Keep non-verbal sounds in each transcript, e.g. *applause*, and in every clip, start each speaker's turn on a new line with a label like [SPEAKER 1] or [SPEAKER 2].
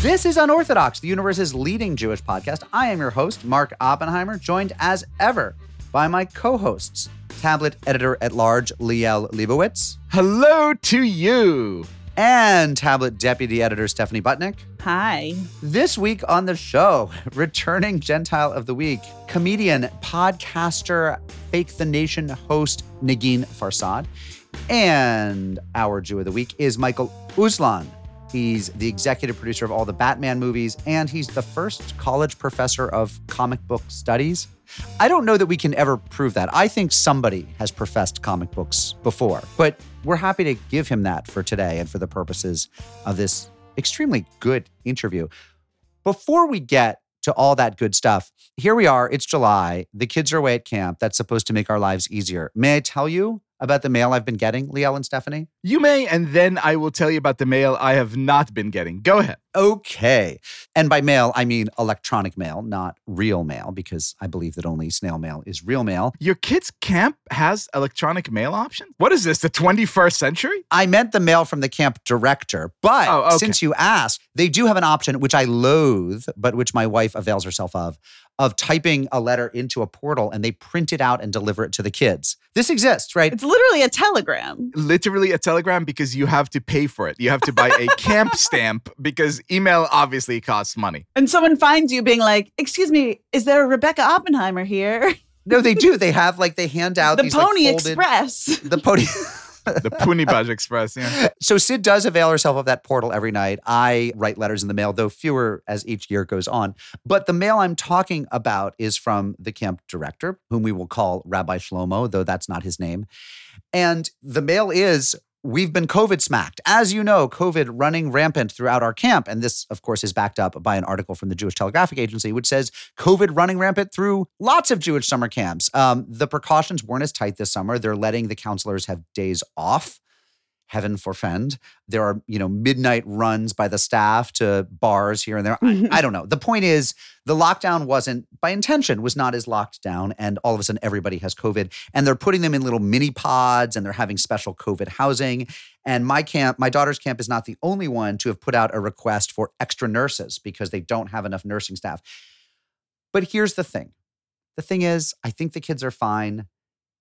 [SPEAKER 1] This is Unorthodox, the universe's leading Jewish podcast. I am your host, Mark Oppenheimer, joined as ever by my co hosts, tablet editor at large, Liel Leibovitz,
[SPEAKER 2] Hello to you.
[SPEAKER 1] and tablet deputy editor, Stephanie Butnick.
[SPEAKER 3] Hi.
[SPEAKER 1] This week on the show, returning Gentile of the Week, comedian, podcaster, Fake the Nation host Negin Farsad. And our Jew of the Week is Michael Uslan. He's the executive producer of all the Batman movies, and he's the first college professor of comic book studies. I don't know that we can ever prove that. I think somebody has professed comic books before, but we're happy to give him that for today and for the purposes of this extremely good interview. Before we get to all that good stuff, here we are. It's July. The kids are away at camp. That's supposed to make our lives easier. May I tell you about the mail I've been getting, Liel and Stephanie?
[SPEAKER 2] You may, and then I will tell you about the mail I have not been getting. Go ahead.
[SPEAKER 1] Okay. And by mail, I mean electronic mail, not real mail, because I believe that only snail mail is real mail.
[SPEAKER 2] Your kids' camp has electronic mail options? What is this, the 21st century?
[SPEAKER 1] I meant the mail from the camp director, but
[SPEAKER 2] Oh, okay.
[SPEAKER 1] since you asked, they do have an option, which I loathe, but which my wife avails herself of, of typing a letter into a portal and they print it out and deliver it to the kids. This exists, right?
[SPEAKER 3] It's literally a telegram.
[SPEAKER 2] Literally a telegram because you have to pay for it. You have to buy a *laughs* camp stamp because email obviously costs money.
[SPEAKER 3] And someone finds you being like, Excuse me, is there a Rebecca Oppenheimer here?
[SPEAKER 1] no, they do. They *laughs* have like they hand out
[SPEAKER 3] the
[SPEAKER 1] these like,
[SPEAKER 3] Pony
[SPEAKER 1] folded-
[SPEAKER 3] Express.
[SPEAKER 1] The pony. *laughs*
[SPEAKER 2] The Punibaj Express, yeah. *laughs*
[SPEAKER 1] So Sid does avail herself of that portal every night. I write letters in the mail, though fewer as each year goes on. But the mail I'm talking about is from the camp director, whom we will call Rabbi Shlomo, though that's not his name. And the mail is We've been COVID smacked. As you know, COVID running rampant throughout our camp. And this, of course, is backed up by an article from the Jewish Telegraphic Agency, which says COVID running rampant through lots of Jewish summer camps. Um, the precautions weren't as tight this summer. They're letting the counselors have days off heaven forfend. There are, you know, midnight runs by the staff to bars here and there. I, mm-hmm. I don't know. The point is, the lockdown wasn't by intention, was not as locked down. And all of a sudden, everybody has COVID. And they're putting them in little mini pods and they're having special COVID housing. And my camp, my daughter's camp, is not the only one to have put out a request for extra nurses because they don't have enough nursing staff. But here's the thing the thing is, I think the kids are fine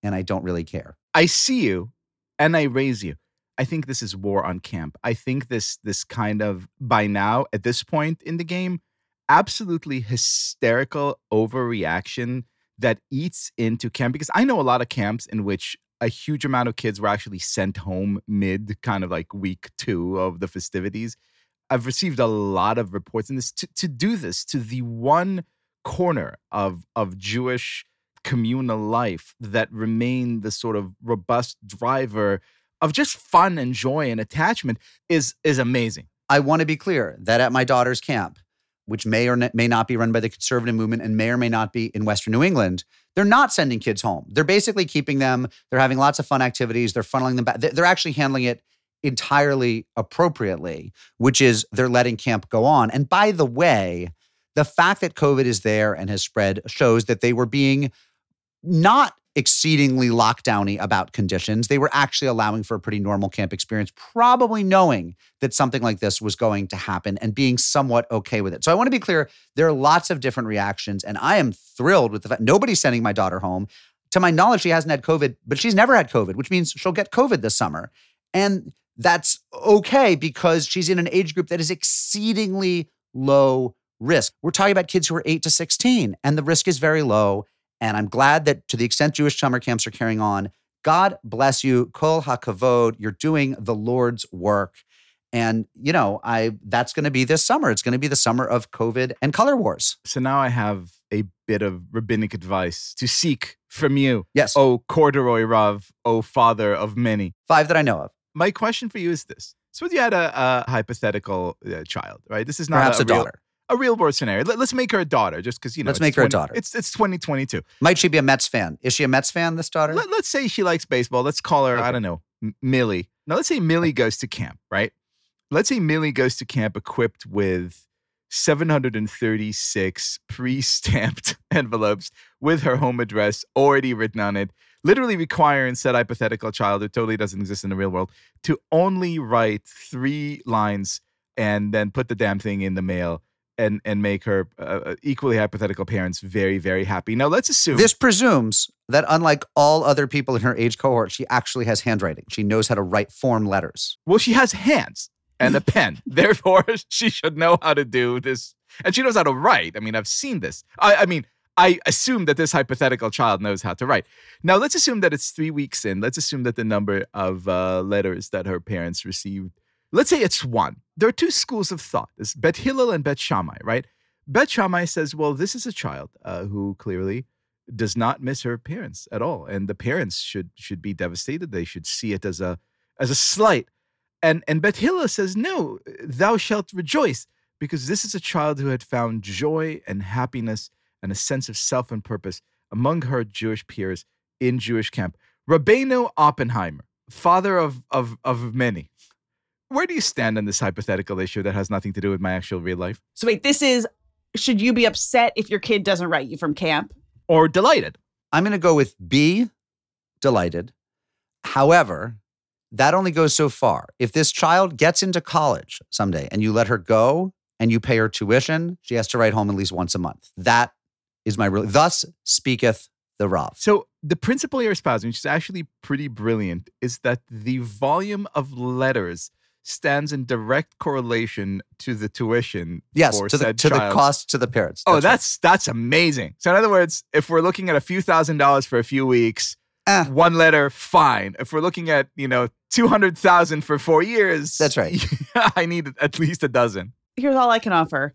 [SPEAKER 1] and I don't really care.
[SPEAKER 2] I see you and I raise you. I think this is war on camp. I think this this kind of by now at this point in the game, absolutely hysterical overreaction that eats into camp because I know a lot of camps in which a huge amount of kids were actually sent home mid kind of like week 2 of the festivities. I've received a lot of reports in this to, to do this to the one corner of of Jewish communal life that remain the sort of robust driver of just fun and joy and attachment is is amazing.
[SPEAKER 1] I want to be clear that at my daughter's camp, which may or may not be run by the conservative movement and may or may not be in Western New England, they're not sending kids home. They're basically keeping them. They're having lots of fun activities. They're funneling them back. They're they're actually handling it entirely appropriately, which is they're letting camp go on. And by the way, the fact that COVID is there and has spread shows that they were being not exceedingly lockdowny about conditions. They were actually allowing for a pretty normal camp experience, probably knowing that something like this was going to happen and being somewhat okay with it. So I want to be clear, there are lots of different reactions and I am thrilled with the fact nobody's sending my daughter home. To my knowledge, she hasn't had COVID, but she's never had COVID, which means she'll get COVID this summer. And that's okay because she's in an age group that is exceedingly low risk. We're talking about kids who are 8 to 16 and the risk is very low and I'm glad that to the extent Jewish summer camps are carrying on, God bless you, Kol HaKavod. You're doing the Lord's work. And, you know, I that's going to be this summer. It's going to be the summer of COVID and color wars.
[SPEAKER 2] So now I have a bit of rabbinic advice to seek from you.
[SPEAKER 1] Yes.
[SPEAKER 2] Oh corduroy Rav, oh father of many.
[SPEAKER 1] Five that I know of.
[SPEAKER 2] My question for you is this. Suppose you had a, a hypothetical uh, child, right? This is not
[SPEAKER 1] Perhaps a,
[SPEAKER 2] a, real,
[SPEAKER 1] daughter.
[SPEAKER 2] A real world scenario. Let, us make her a daughter just because, you know.
[SPEAKER 1] Let's make her a daughter.
[SPEAKER 2] It's, it's 2022.
[SPEAKER 1] Might she be a Mets fan? Is she a Mets fan, this daughter?
[SPEAKER 2] Let, let's say she likes baseball. Let's call her, I don't know, Millie. Now, let's say Millie goes to camp, right? Let's say Millie goes to camp equipped with 736 pre stamped *laughs* envelopes with her home address already written on it, literally requiring said hypothetical child who totally doesn't exist in the real world to only write three lines and then put the damn thing in the mail and and make her uh, equally hypothetical parents very very happy. Now let's assume
[SPEAKER 1] This presumes that unlike all other people in her age cohort, she actually has handwriting. She knows how to write form letters.
[SPEAKER 2] well she has hands and a pen, *laughs* therefore she should know how to do this, and she knows how to write. I mean, I've seen this. I, I mean. I assume that this hypothetical child knows how to write. Now, let's assume that it's three weeks in. Let's assume that the number of uh, letters that her parents received, let's say it's one. There are two schools of thought. There's Bet Hillel and Bet Shammai, right? Bet Shammai says, well, this is a child uh, who clearly does not miss her parents at all, and the parents should should be devastated. They should see it as a as a slight. And and Bet Hillel says, no, thou shalt rejoice because this is a child who had found joy and happiness and a sense of self and purpose among her Jewish peers in Jewish camp. Rabbeinu Oppenheimer, father of of of many. Where do you stand on this hypothetical issue that has nothing to do with my actual real life?
[SPEAKER 3] So wait, this is should you be upset if your kid doesn't write you from camp?
[SPEAKER 2] Or delighted?
[SPEAKER 1] I'm going to go with B, delighted. However, that only goes so far. If this child gets into college someday and you let her go and you pay her tuition, she has to write home at least once a month. That is my real. Thus speaketh the Rav.
[SPEAKER 2] So the principle you're espousing, which is actually pretty brilliant, is that the volume of letters stands in direct correlation to the tuition
[SPEAKER 1] Yes,
[SPEAKER 2] for
[SPEAKER 1] to the
[SPEAKER 2] said
[SPEAKER 1] to the cost to the parents.
[SPEAKER 2] Oh,
[SPEAKER 1] right.
[SPEAKER 2] that's that's amazing. So in other words, if we're looking at a few thousand dollars for a few weeks,
[SPEAKER 1] Eh.
[SPEAKER 2] one letter, fine. If we're looking at you know two hundred thousand for four years,
[SPEAKER 1] That's right. *laughs*
[SPEAKER 2] I need at least a dozen.
[SPEAKER 3] Here's all I can offer.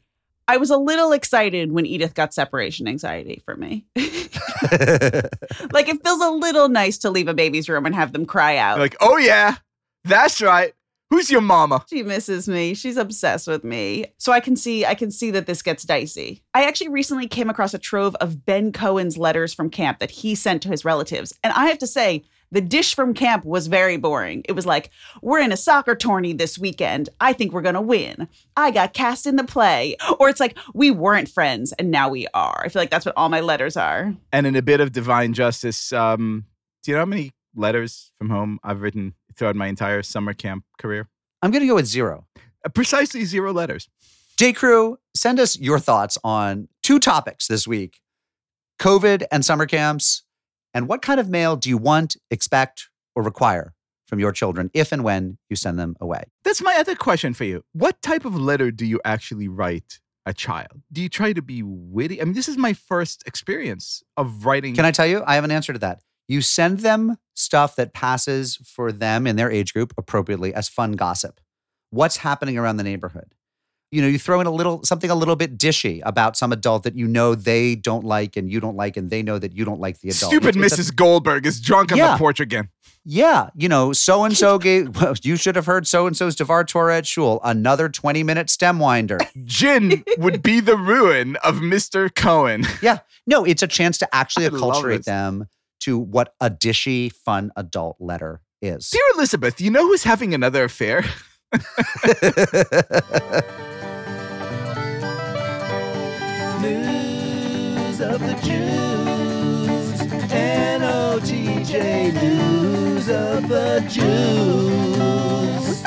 [SPEAKER 3] I was a little excited when Edith got separation anxiety for me. *laughs* like it feels a little nice to leave a baby's room and have them cry out.
[SPEAKER 2] Like, oh yeah, that's right. Who's your mama?
[SPEAKER 3] She misses me. She's obsessed with me. So I can see I can see that this gets dicey. I actually recently came across a trove of Ben Cohen's letters from camp that he sent to his relatives. And I have to say, the dish from camp was very boring. It was like, we're in a soccer tourney this weekend. I think we're going to win. I got cast in the play. Or it's like, we weren't friends and now we are. I feel like that's what all my letters are.
[SPEAKER 2] And in a bit of divine justice, um, do you know how many letters from home I've written throughout my entire summer camp career?
[SPEAKER 1] I'm going to go with zero.
[SPEAKER 2] Uh, precisely zero letters.
[SPEAKER 1] Jew Crew, send us your thoughts on two topics this week COVID and summer camps. And what kind of mail do you want, expect, or require from your children if and when you send them away?
[SPEAKER 2] That's my other question for you. What type of letter do you actually write a child? Do you try to be witty? I mean, this is my first experience of writing.
[SPEAKER 1] Can I tell you? I have an answer to that. You send them stuff that passes for them in their age group appropriately as fun gossip. What's happening around the neighborhood? You know, you throw in a little something a little bit dishy about some adult that you know they don't like and you don't like, and they know that you don't like the adult.
[SPEAKER 2] Stupid
[SPEAKER 1] It's- it's a-
[SPEAKER 2] Mrs. Goldberg is drunk on
[SPEAKER 1] Yeah.
[SPEAKER 2] the porch again.
[SPEAKER 1] Yeah, you know, so and so gave. Well, you should have heard so and so's Devar Torah at shul. Another twenty minute stem winder.
[SPEAKER 2] Gin would be the ruin of Mr. Cohen. Yeah.
[SPEAKER 1] No, it's a chance to actually *laughs*
[SPEAKER 2] I love
[SPEAKER 1] acculturate
[SPEAKER 2] this.
[SPEAKER 1] them to what a dishy, fun adult letter is.
[SPEAKER 2] Dear Elizabeth, you know who's having another affair?
[SPEAKER 4] News of the Jews. N-O-T-J News of the Jews.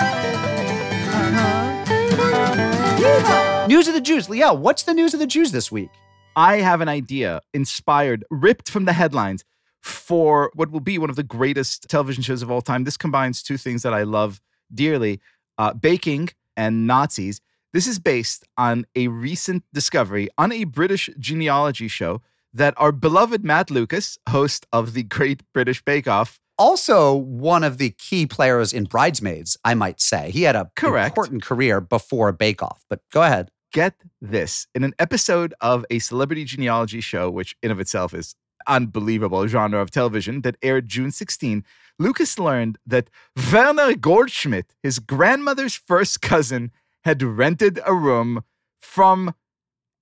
[SPEAKER 4] Uh-huh.
[SPEAKER 1] news of the Jews. Yeah, what's the news of the Jews this week?
[SPEAKER 2] I have an idea inspired, ripped from the headlines for what will be one of the greatest television shows of all time. This combines two things that I love dearly uh, baking and Nazis. This is based on a recent discovery on a British genealogy show that our beloved Matt Lucas, host of the Great British Bake Off,
[SPEAKER 1] Also, one of the key players in Bridesmaids, I might say. He had a
[SPEAKER 2] Correct.
[SPEAKER 1] important career before Bake Off, but go ahead.
[SPEAKER 2] get this in an episode of a celebrity genealogy show, which in of itself is unbelievable genre of television that aired June 16, Lucas learned that Werner Goldschmidt, his grandmother's first cousin, had rented a room from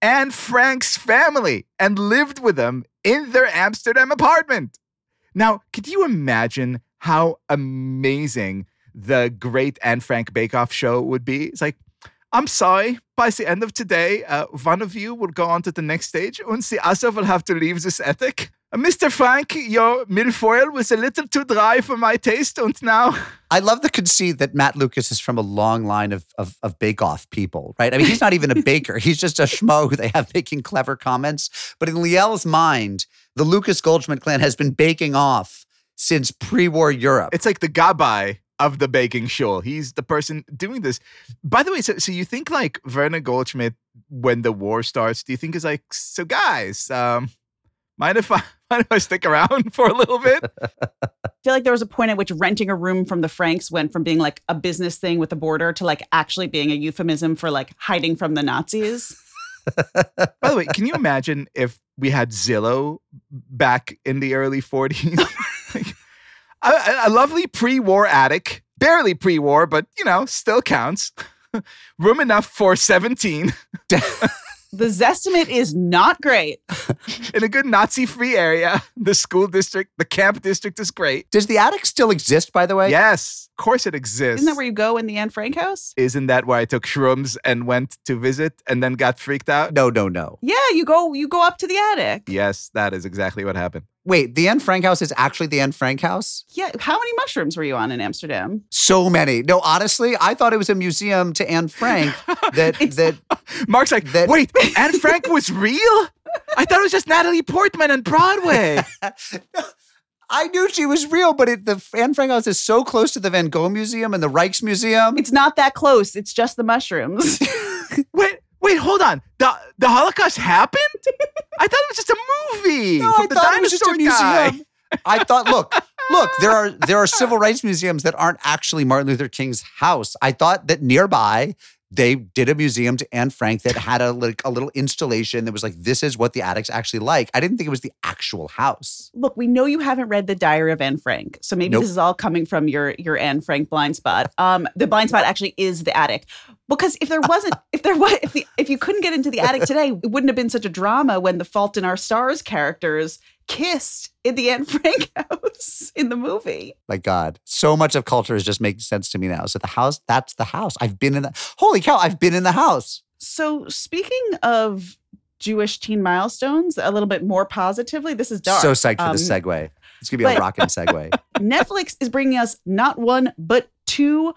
[SPEAKER 2] Anne Frank's family and lived with them in their Amsterdam apartment. Now, could you imagine how amazing the great Anne Frank Bake Off show would be? It's like, I'm sorry. By the end of today, uh, one of you will go on to the next stage, and the other will have to leave this ethic. Uh, Mr. Frank, your mille-feuille was a little too dry for my taste, and now
[SPEAKER 1] I love the conceit that Matt Lucas is from a long line of, of, of Bake Off people, right? I mean, he's not even a baker. He's just a schmo who they have making clever comments. But in Liel's mind, the Lucas Goldschmidt clan has been baking off since pre-war Europe.
[SPEAKER 2] it's like the gabai of the baking show. He's the person doing this. By the way, so, so you think like Werner Goldschmidt, when the war starts, do you think is like, so guys, um, mind if I *laughs* mind if I stick around for a little bit? *laughs*
[SPEAKER 3] I feel like there was a point at which renting a room from the Franks went from being like a business thing with the border to like actually being a euphemism for like hiding from the Nazis. *laughs*
[SPEAKER 2] By the way, can you imagine if we had Zillow back in the early 40s? Like, a, a- a lovely pre-war attic, barely pre-war, but you know, still counts. *laughs* Room enough for 17 *laughs*
[SPEAKER 3] The Zestimate is not great. *laughs*
[SPEAKER 2] in a good Nazi-free area. The school district, the camp district is great.
[SPEAKER 1] Does the attic still exist, by the way?
[SPEAKER 2] Yes, of course it exists.
[SPEAKER 3] Isn't that where you go in the Anne Frank house?
[SPEAKER 2] Isn't that where I took shrooms and went to visit and then got freaked out?
[SPEAKER 1] No, no, no.
[SPEAKER 3] Yeah, you go you go up to the attic.
[SPEAKER 2] Yes, that is exactly what happened.
[SPEAKER 1] Wait, the Anne Frank house is actually the Anne Frank house?
[SPEAKER 3] Yeah, how many mushrooms were you on in Amsterdam?
[SPEAKER 1] So many. No, honestly, I thought it was a museum to Anne Frank *laughs* that that *laughs*
[SPEAKER 2] Mark's like,
[SPEAKER 1] That-
[SPEAKER 2] wait, *laughs* Anne Frank was real? I thought it was just Natalie Portman on Broadway.
[SPEAKER 1] I knew she was real, but it, the Anne Frank house is so close to the Van Gogh Museum and the Rijksmuseum.
[SPEAKER 3] It's not that close. It's just the mushrooms.
[SPEAKER 2] wait, wait, hold on. The the Holocaust happened? I thought it was just a movie
[SPEAKER 1] No, I
[SPEAKER 2] the
[SPEAKER 1] thought it was just a
[SPEAKER 2] guy.
[SPEAKER 1] museum. *laughs* I thought, look, look, there are there are civil rights museums that aren't actually Martin Luther King's house. I thought that nearby they did a museum to Anne Frank that had a like a little installation that was like, this is what the attic's actually like. I didn't think it was the actual house.
[SPEAKER 3] Look, we know you haven't read the Diary of Anne Frank, so maybe
[SPEAKER 1] Nope.
[SPEAKER 3] this is all coming from your your Anne Frank blind spot. Um, the blind spot actually is the attic, because if there wasn't, if there was, if the if you couldn't get into the attic today, it wouldn't have been such a drama when the Fault in Our Stars characters kissed in the Anne Frank *laughs* house in the movie.
[SPEAKER 1] My God, so much of culture is just making sense to me now. So the house, that's the house. I've been in the holy cow, I've been in the house.
[SPEAKER 3] So speaking of Jewish teen milestones, a little bit more positively, this is dark.
[SPEAKER 1] So psyched for
[SPEAKER 3] Um,
[SPEAKER 1] segue. It's gonna be a
[SPEAKER 3] but-
[SPEAKER 1] rockin' segue. *laughs*
[SPEAKER 3] Netflix is bringing us not one, but two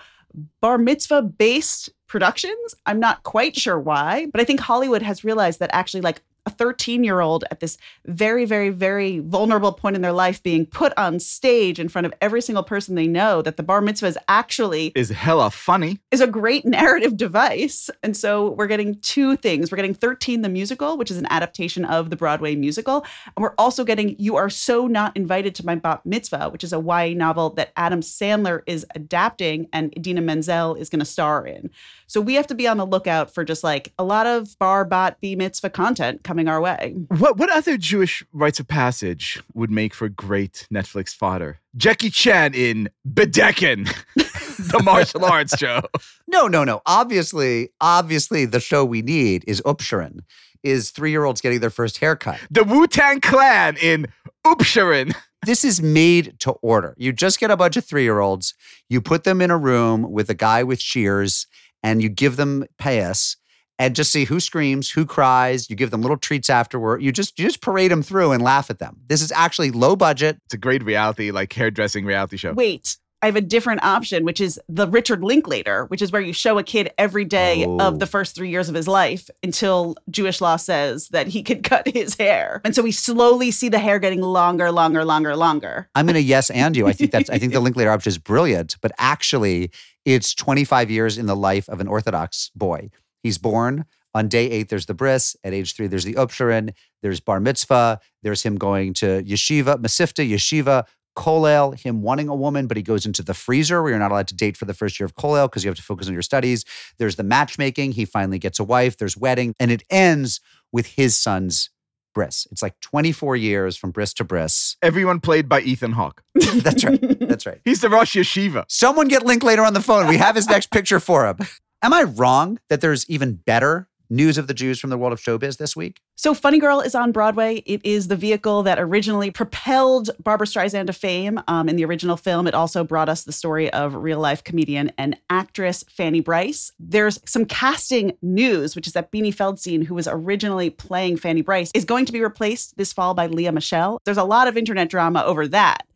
[SPEAKER 3] bar mitzvah based productions. I'm not quite sure why, but I think Hollywood has realized that actually, like, a 13 year old at this very, very, very vulnerable point in their life being put on stage in front of every single person they know, that the bar mitzvah is actually
[SPEAKER 2] Is hella funny.
[SPEAKER 3] is a great *laughs* narrative device. And so we're getting two things. We're getting 13 the musical, which is an adaptation of the Broadway musical, and we're also getting You Are So Not Invited to My Bat Mitzvah, which is a YA novel that Adam Sandler is adapting and Idina Menzel is going to star in. So we have to be on the lookout for just like a lot of bar bat b mitzvah content coming our way.
[SPEAKER 2] What what other Jewish rites of passage would make for great Netflix fodder? Jackie Chan in Bedekin, *laughs* the martial *laughs* arts show.
[SPEAKER 1] No, no, no. Obviously, obviously, the show we need is Upshuren, is three year olds getting their first haircut.
[SPEAKER 2] The Wu Tang Clan in Upshuren.
[SPEAKER 1] This is made to order. You just get a bunch of three year olds, you put them in a room with a guy with shears, and you give them pay us and just see who screams, who cries. You give them little treats afterward. You just you just parade them through and laugh at them. This is actually low budget.
[SPEAKER 2] It's a great reality, like hairdressing reality show.
[SPEAKER 3] Wait, I have a different option, which is the Richard Linklater, which is where you show a kid every day
[SPEAKER 1] Oh.
[SPEAKER 3] of the oh. first three years of his life until Jewish law says that he *laughs* can cut his hair. And so we slowly see the hair getting longer, longer, longer, longer.
[SPEAKER 1] I'm gonna yes and you. I think that's I think the *laughs* Linklater option is brilliant, but actually it's 25 years in the life of an Orthodox boy. He's born on day eight. There's the bris. At age three, there's the upshurin. There's bar mitzvah. There's him going to yeshiva, mesivta, yeshiva, kolel. Him wanting a woman, but he goes into the freezer where you're not allowed to date for the first year of kolel because you have to focus on your studies. There's the matchmaking. He finally gets a wife. There's wedding, and it ends with his son's bris. It's like 24 years from bris to bris.
[SPEAKER 2] Everyone played by Ethan Hawke. *laughs* *laughs*
[SPEAKER 1] That's right. That's right.
[SPEAKER 2] He's the Rosh Yeshiva.
[SPEAKER 1] Someone get Linklater on the phone. We have his next picture for him. Am I wrong that there's even better news of the Jews from the world of showbiz this week?
[SPEAKER 3] So, Funny Girl is on Broadway. It is the vehicle that originally propelled Barbra Streisand to fame. Um, in the original film, it also brought us the story of real life comedian and actress Fanny Brice. There's some casting news, which is that Beanie Feldstein, who was originally playing Fanny Brice, is going to be replaced this fall by Lea Michele. There's a lot of internet drama over that.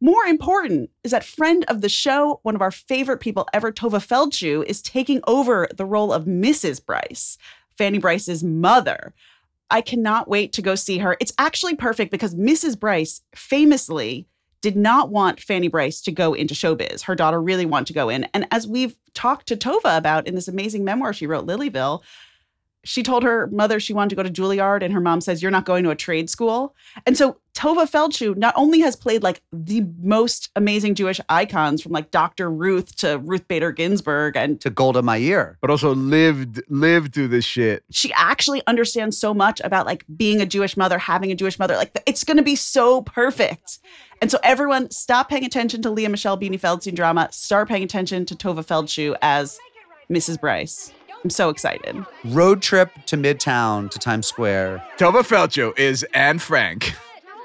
[SPEAKER 3] More important is that friend of the show, one of our favorite people ever, Tovah Feldshuh, is taking over the role of Mrs. Brice, Fanny Brice's mother. I cannot wait to go see her. It's actually perfect because Mrs. Brice famously did not want Fanny Brice to go into showbiz. Her daughter really wanted to go in. And as we've talked to Tovah about in this amazing memoir she wrote, Lilyville, she told her mother she wanted to go to Juilliard, and her mom says, You're not going to a trade school. And so Tovah Feldshuh not only has played like the most amazing Jewish icons from like Dr. Ruth to Ruth Bader Ginsburg, and
[SPEAKER 1] To Golda Meir.
[SPEAKER 2] But also lived lived through this shit.
[SPEAKER 3] she actually understands so much about like being a Jewish mother, having a Jewish mother. Like it's going to be so perfect. And so everyone stop paying attention to Lea Michele Beanie Feldstein drama. Start paying attention to Tovah Feldshuh as Mrs. Brice. I'm so excited.
[SPEAKER 1] Road trip to Midtown to Times Square.
[SPEAKER 2] Tovah Feldshuh is Anne Frank,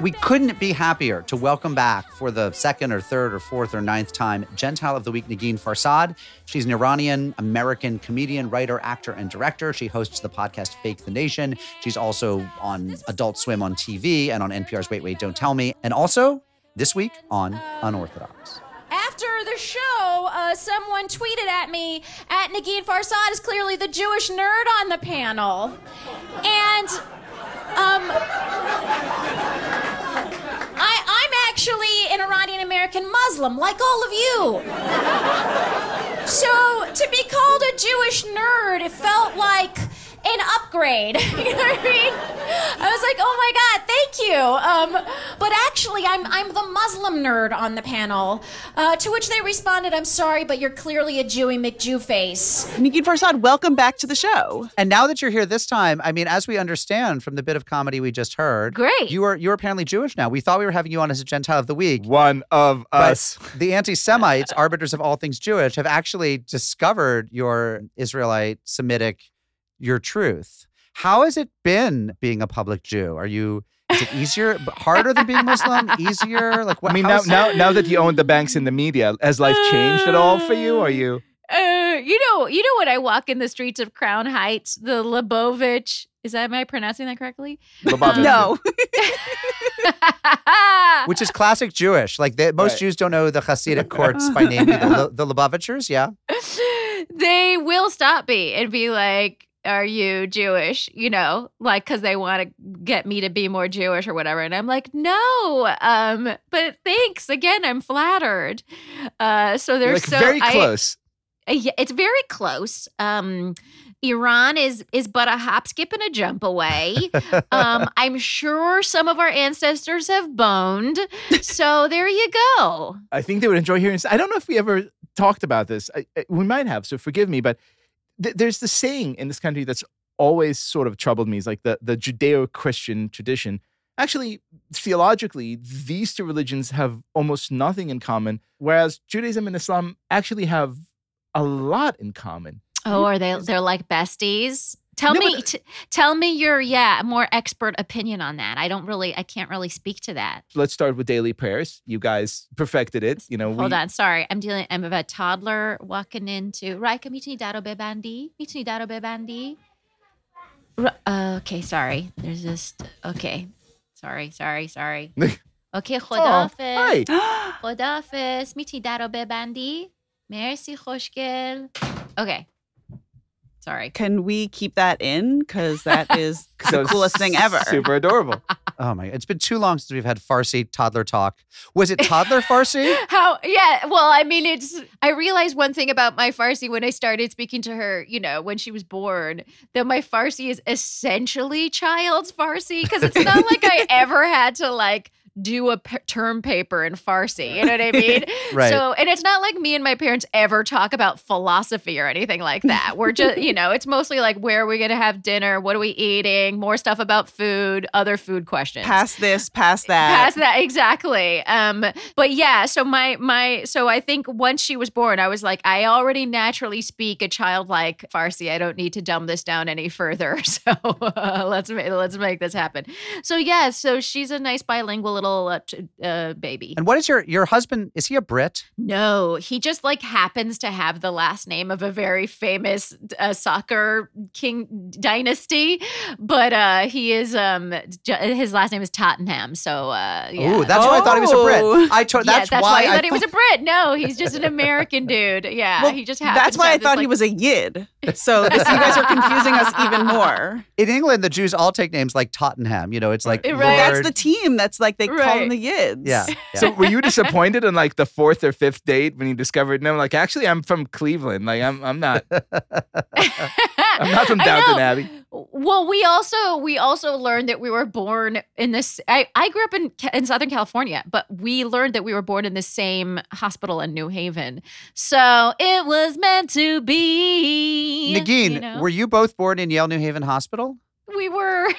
[SPEAKER 1] We couldn't be happier to welcome back for the second or third or fourth or ninth time Gentile of the Week, Negin Farsad. She's an Iranian American comedian, writer, actor, and director. She hosts the podcast Fake the Nation. She's also on Adult Swim on TV and on NPR's Wait, Wait, Don't Tell Me. And also this week on Unorthodox.
[SPEAKER 5] After the show, uh, someone tweeted at me at Negin Farsad is clearly the Jewish nerd on the panel, and um, I, I'm actually an Iranian American Muslim, like all of you. So to be called a Jewish nerd, it felt like an upgrade. *laughs* you know what I mean? I was like, oh my god, thank you. Um, but actually, I'm I'm the Muslim nerd on the panel. Uh, to which they responded, I'm sorry, but you're clearly a Jewy McJew face.
[SPEAKER 3] Negin Farsad, welcome back to the show.
[SPEAKER 1] And now that you're here this time, I mean, as we understand from the bit of comedy we just heard,
[SPEAKER 6] Great.
[SPEAKER 1] You are you're apparently Jewish now. We thought we were having you on as a Gentile of the Week.
[SPEAKER 2] One of us.
[SPEAKER 1] the anti Semites, arbiters of all things Jewish, have actually discovered your Israelite, Semitic, your truth. How has it been being a public Jew? Are you, is it easier, harder than being Muslim? Easier? Like what?
[SPEAKER 2] I mean, now,
[SPEAKER 1] how's-
[SPEAKER 2] now, now that you own the banks in the media, has life changed at all for you? Are you?
[SPEAKER 6] Uh, you know, you know when I walk in the streets of Crown Heights, the Lebovich. Is that am I pronouncing that correctly?
[SPEAKER 2] Lubavitch?
[SPEAKER 3] No. *laughs*
[SPEAKER 1] Which is classic Jewish. Like they, most
[SPEAKER 2] Right.
[SPEAKER 1] Jews don't know the Hasidic courts by name. *laughs* The, the Lubavitchers, yeah.
[SPEAKER 6] they will stop me and be like, "Are you Jewish?" You know, like because they want to get me to be more Jewish or whatever, and I'm like, "No." Um, but thanks again. I'm flattered. Uh, so they're
[SPEAKER 2] like
[SPEAKER 6] so
[SPEAKER 2] very
[SPEAKER 6] I-
[SPEAKER 2] close.
[SPEAKER 6] Uh, yeah, it's very close. Um, Iran is is but a hop, skip, and a jump away. um, *laughs* I'm sure some of our ancestors have boned. So there you go.
[SPEAKER 2] I think they would enjoy hearing. I don't know if we ever talked about this. I, I- we might have, so forgive me. But th- there's the saying in this country that's always sort of troubled me. Is like the the Judeo-Christian tradition. Actually, theologically, these two religions have almost nothing in common, whereas Judaism and Islam actually have a lot in common.
[SPEAKER 6] Oh, are they? They're like besties. Tell
[SPEAKER 2] No,
[SPEAKER 6] me,
[SPEAKER 2] but-
[SPEAKER 6] t- tell me your yeah more expert opinion on that. I don't really, I can't really speak to that.
[SPEAKER 2] Let's start with daily prayers. You guys perfected it. You know,
[SPEAKER 6] Hold
[SPEAKER 2] we,
[SPEAKER 6] on, sorry, I'm dealing. I'm with a toddler walking into Raika mitni daro bebandi, mitni daro bebandi. Ra- uh, okay, sorry. There's just okay. Sorry, sorry, sorry. *laughs* Okay,
[SPEAKER 2] Oh,
[SPEAKER 6] خداحافظ.
[SPEAKER 2] hi.
[SPEAKER 6] خداحافظ. میتونی در رو ببندی؟ مرسی خوشگل. Okay. Sorry.
[SPEAKER 3] Can we keep that in? Because that *laughs* is the coolest thing ever.
[SPEAKER 2] Super adorable. *laughs*
[SPEAKER 1] Oh my! God. It's been too long since we've had Farsi toddler talk. Was it toddler *laughs* Farsi?
[SPEAKER 6] How? Yeah. Well, I mean, it's. I realized one thing about my Farsi when I started speaking to her. You know, when she was born, that my Farsi is essentially child's Farsi because it's not like I ever had to like do a p- term paper in Farsi. You know what I *laughs* mean?
[SPEAKER 1] Right.
[SPEAKER 6] So, and it's not like me and my parents ever talk about philosophy or anything like that. We're just, you know, it's mostly like where are we going to have dinner? What are we eating? More stuff about food, other food questions.
[SPEAKER 3] Pass this, pass that.
[SPEAKER 6] Pass that exactly. Um, but yeah, so my my so I think once she was born, I was like, I already naturally speak a childlike Farsi. I don't need to dumb this down any further. *laughs* So uh, *laughs* let's let's make this happen. So yeah, so she's a nice bilingual little uh, t- uh, baby.
[SPEAKER 1] And what is your your husband? Is he a Brit?
[SPEAKER 6] No, he just like happens to have the last name of a very famous uh, soccer king dynasty, but uh, he is um j- his last name is Tottenham. So uh, yeah.
[SPEAKER 1] Ooh, that's why I thought he was a
[SPEAKER 3] Oh.
[SPEAKER 1] Brit. I to-
[SPEAKER 6] yeah,
[SPEAKER 1] that's,
[SPEAKER 6] that's,
[SPEAKER 1] why,
[SPEAKER 6] why, I
[SPEAKER 1] I
[SPEAKER 6] thought he was a Brit. No, he's just an American dude. Yeah,
[SPEAKER 3] Well,
[SPEAKER 6] he just happens.
[SPEAKER 3] That's
[SPEAKER 6] to
[SPEAKER 3] why I
[SPEAKER 6] have this,
[SPEAKER 3] thought he
[SPEAKER 6] like-
[SPEAKER 3] was a yid. So this, you guys are confusing us even more.
[SPEAKER 1] in England, the Jews all take names like Tottenham. You know, it's like
[SPEAKER 6] Right.
[SPEAKER 1] Lord.
[SPEAKER 3] That's the team. That's like they call them the yids.
[SPEAKER 1] yeah. *laughs* yeah.
[SPEAKER 2] So were you disappointed on like the fourth or fifth date when you discovered no? Like actually, I'm from Cleveland. Like I'm I'm not *laughs* I'm not from Downton. Abbey.
[SPEAKER 6] Well, we also we also learned that we were born in this. I, I grew up in in Southern California, but we learned that we were born in the same hospital in New Haven. So it was meant to be.
[SPEAKER 1] Negin,
[SPEAKER 6] you know?
[SPEAKER 1] were you both born in Yale New Haven Hospital?
[SPEAKER 6] we were. *laughs*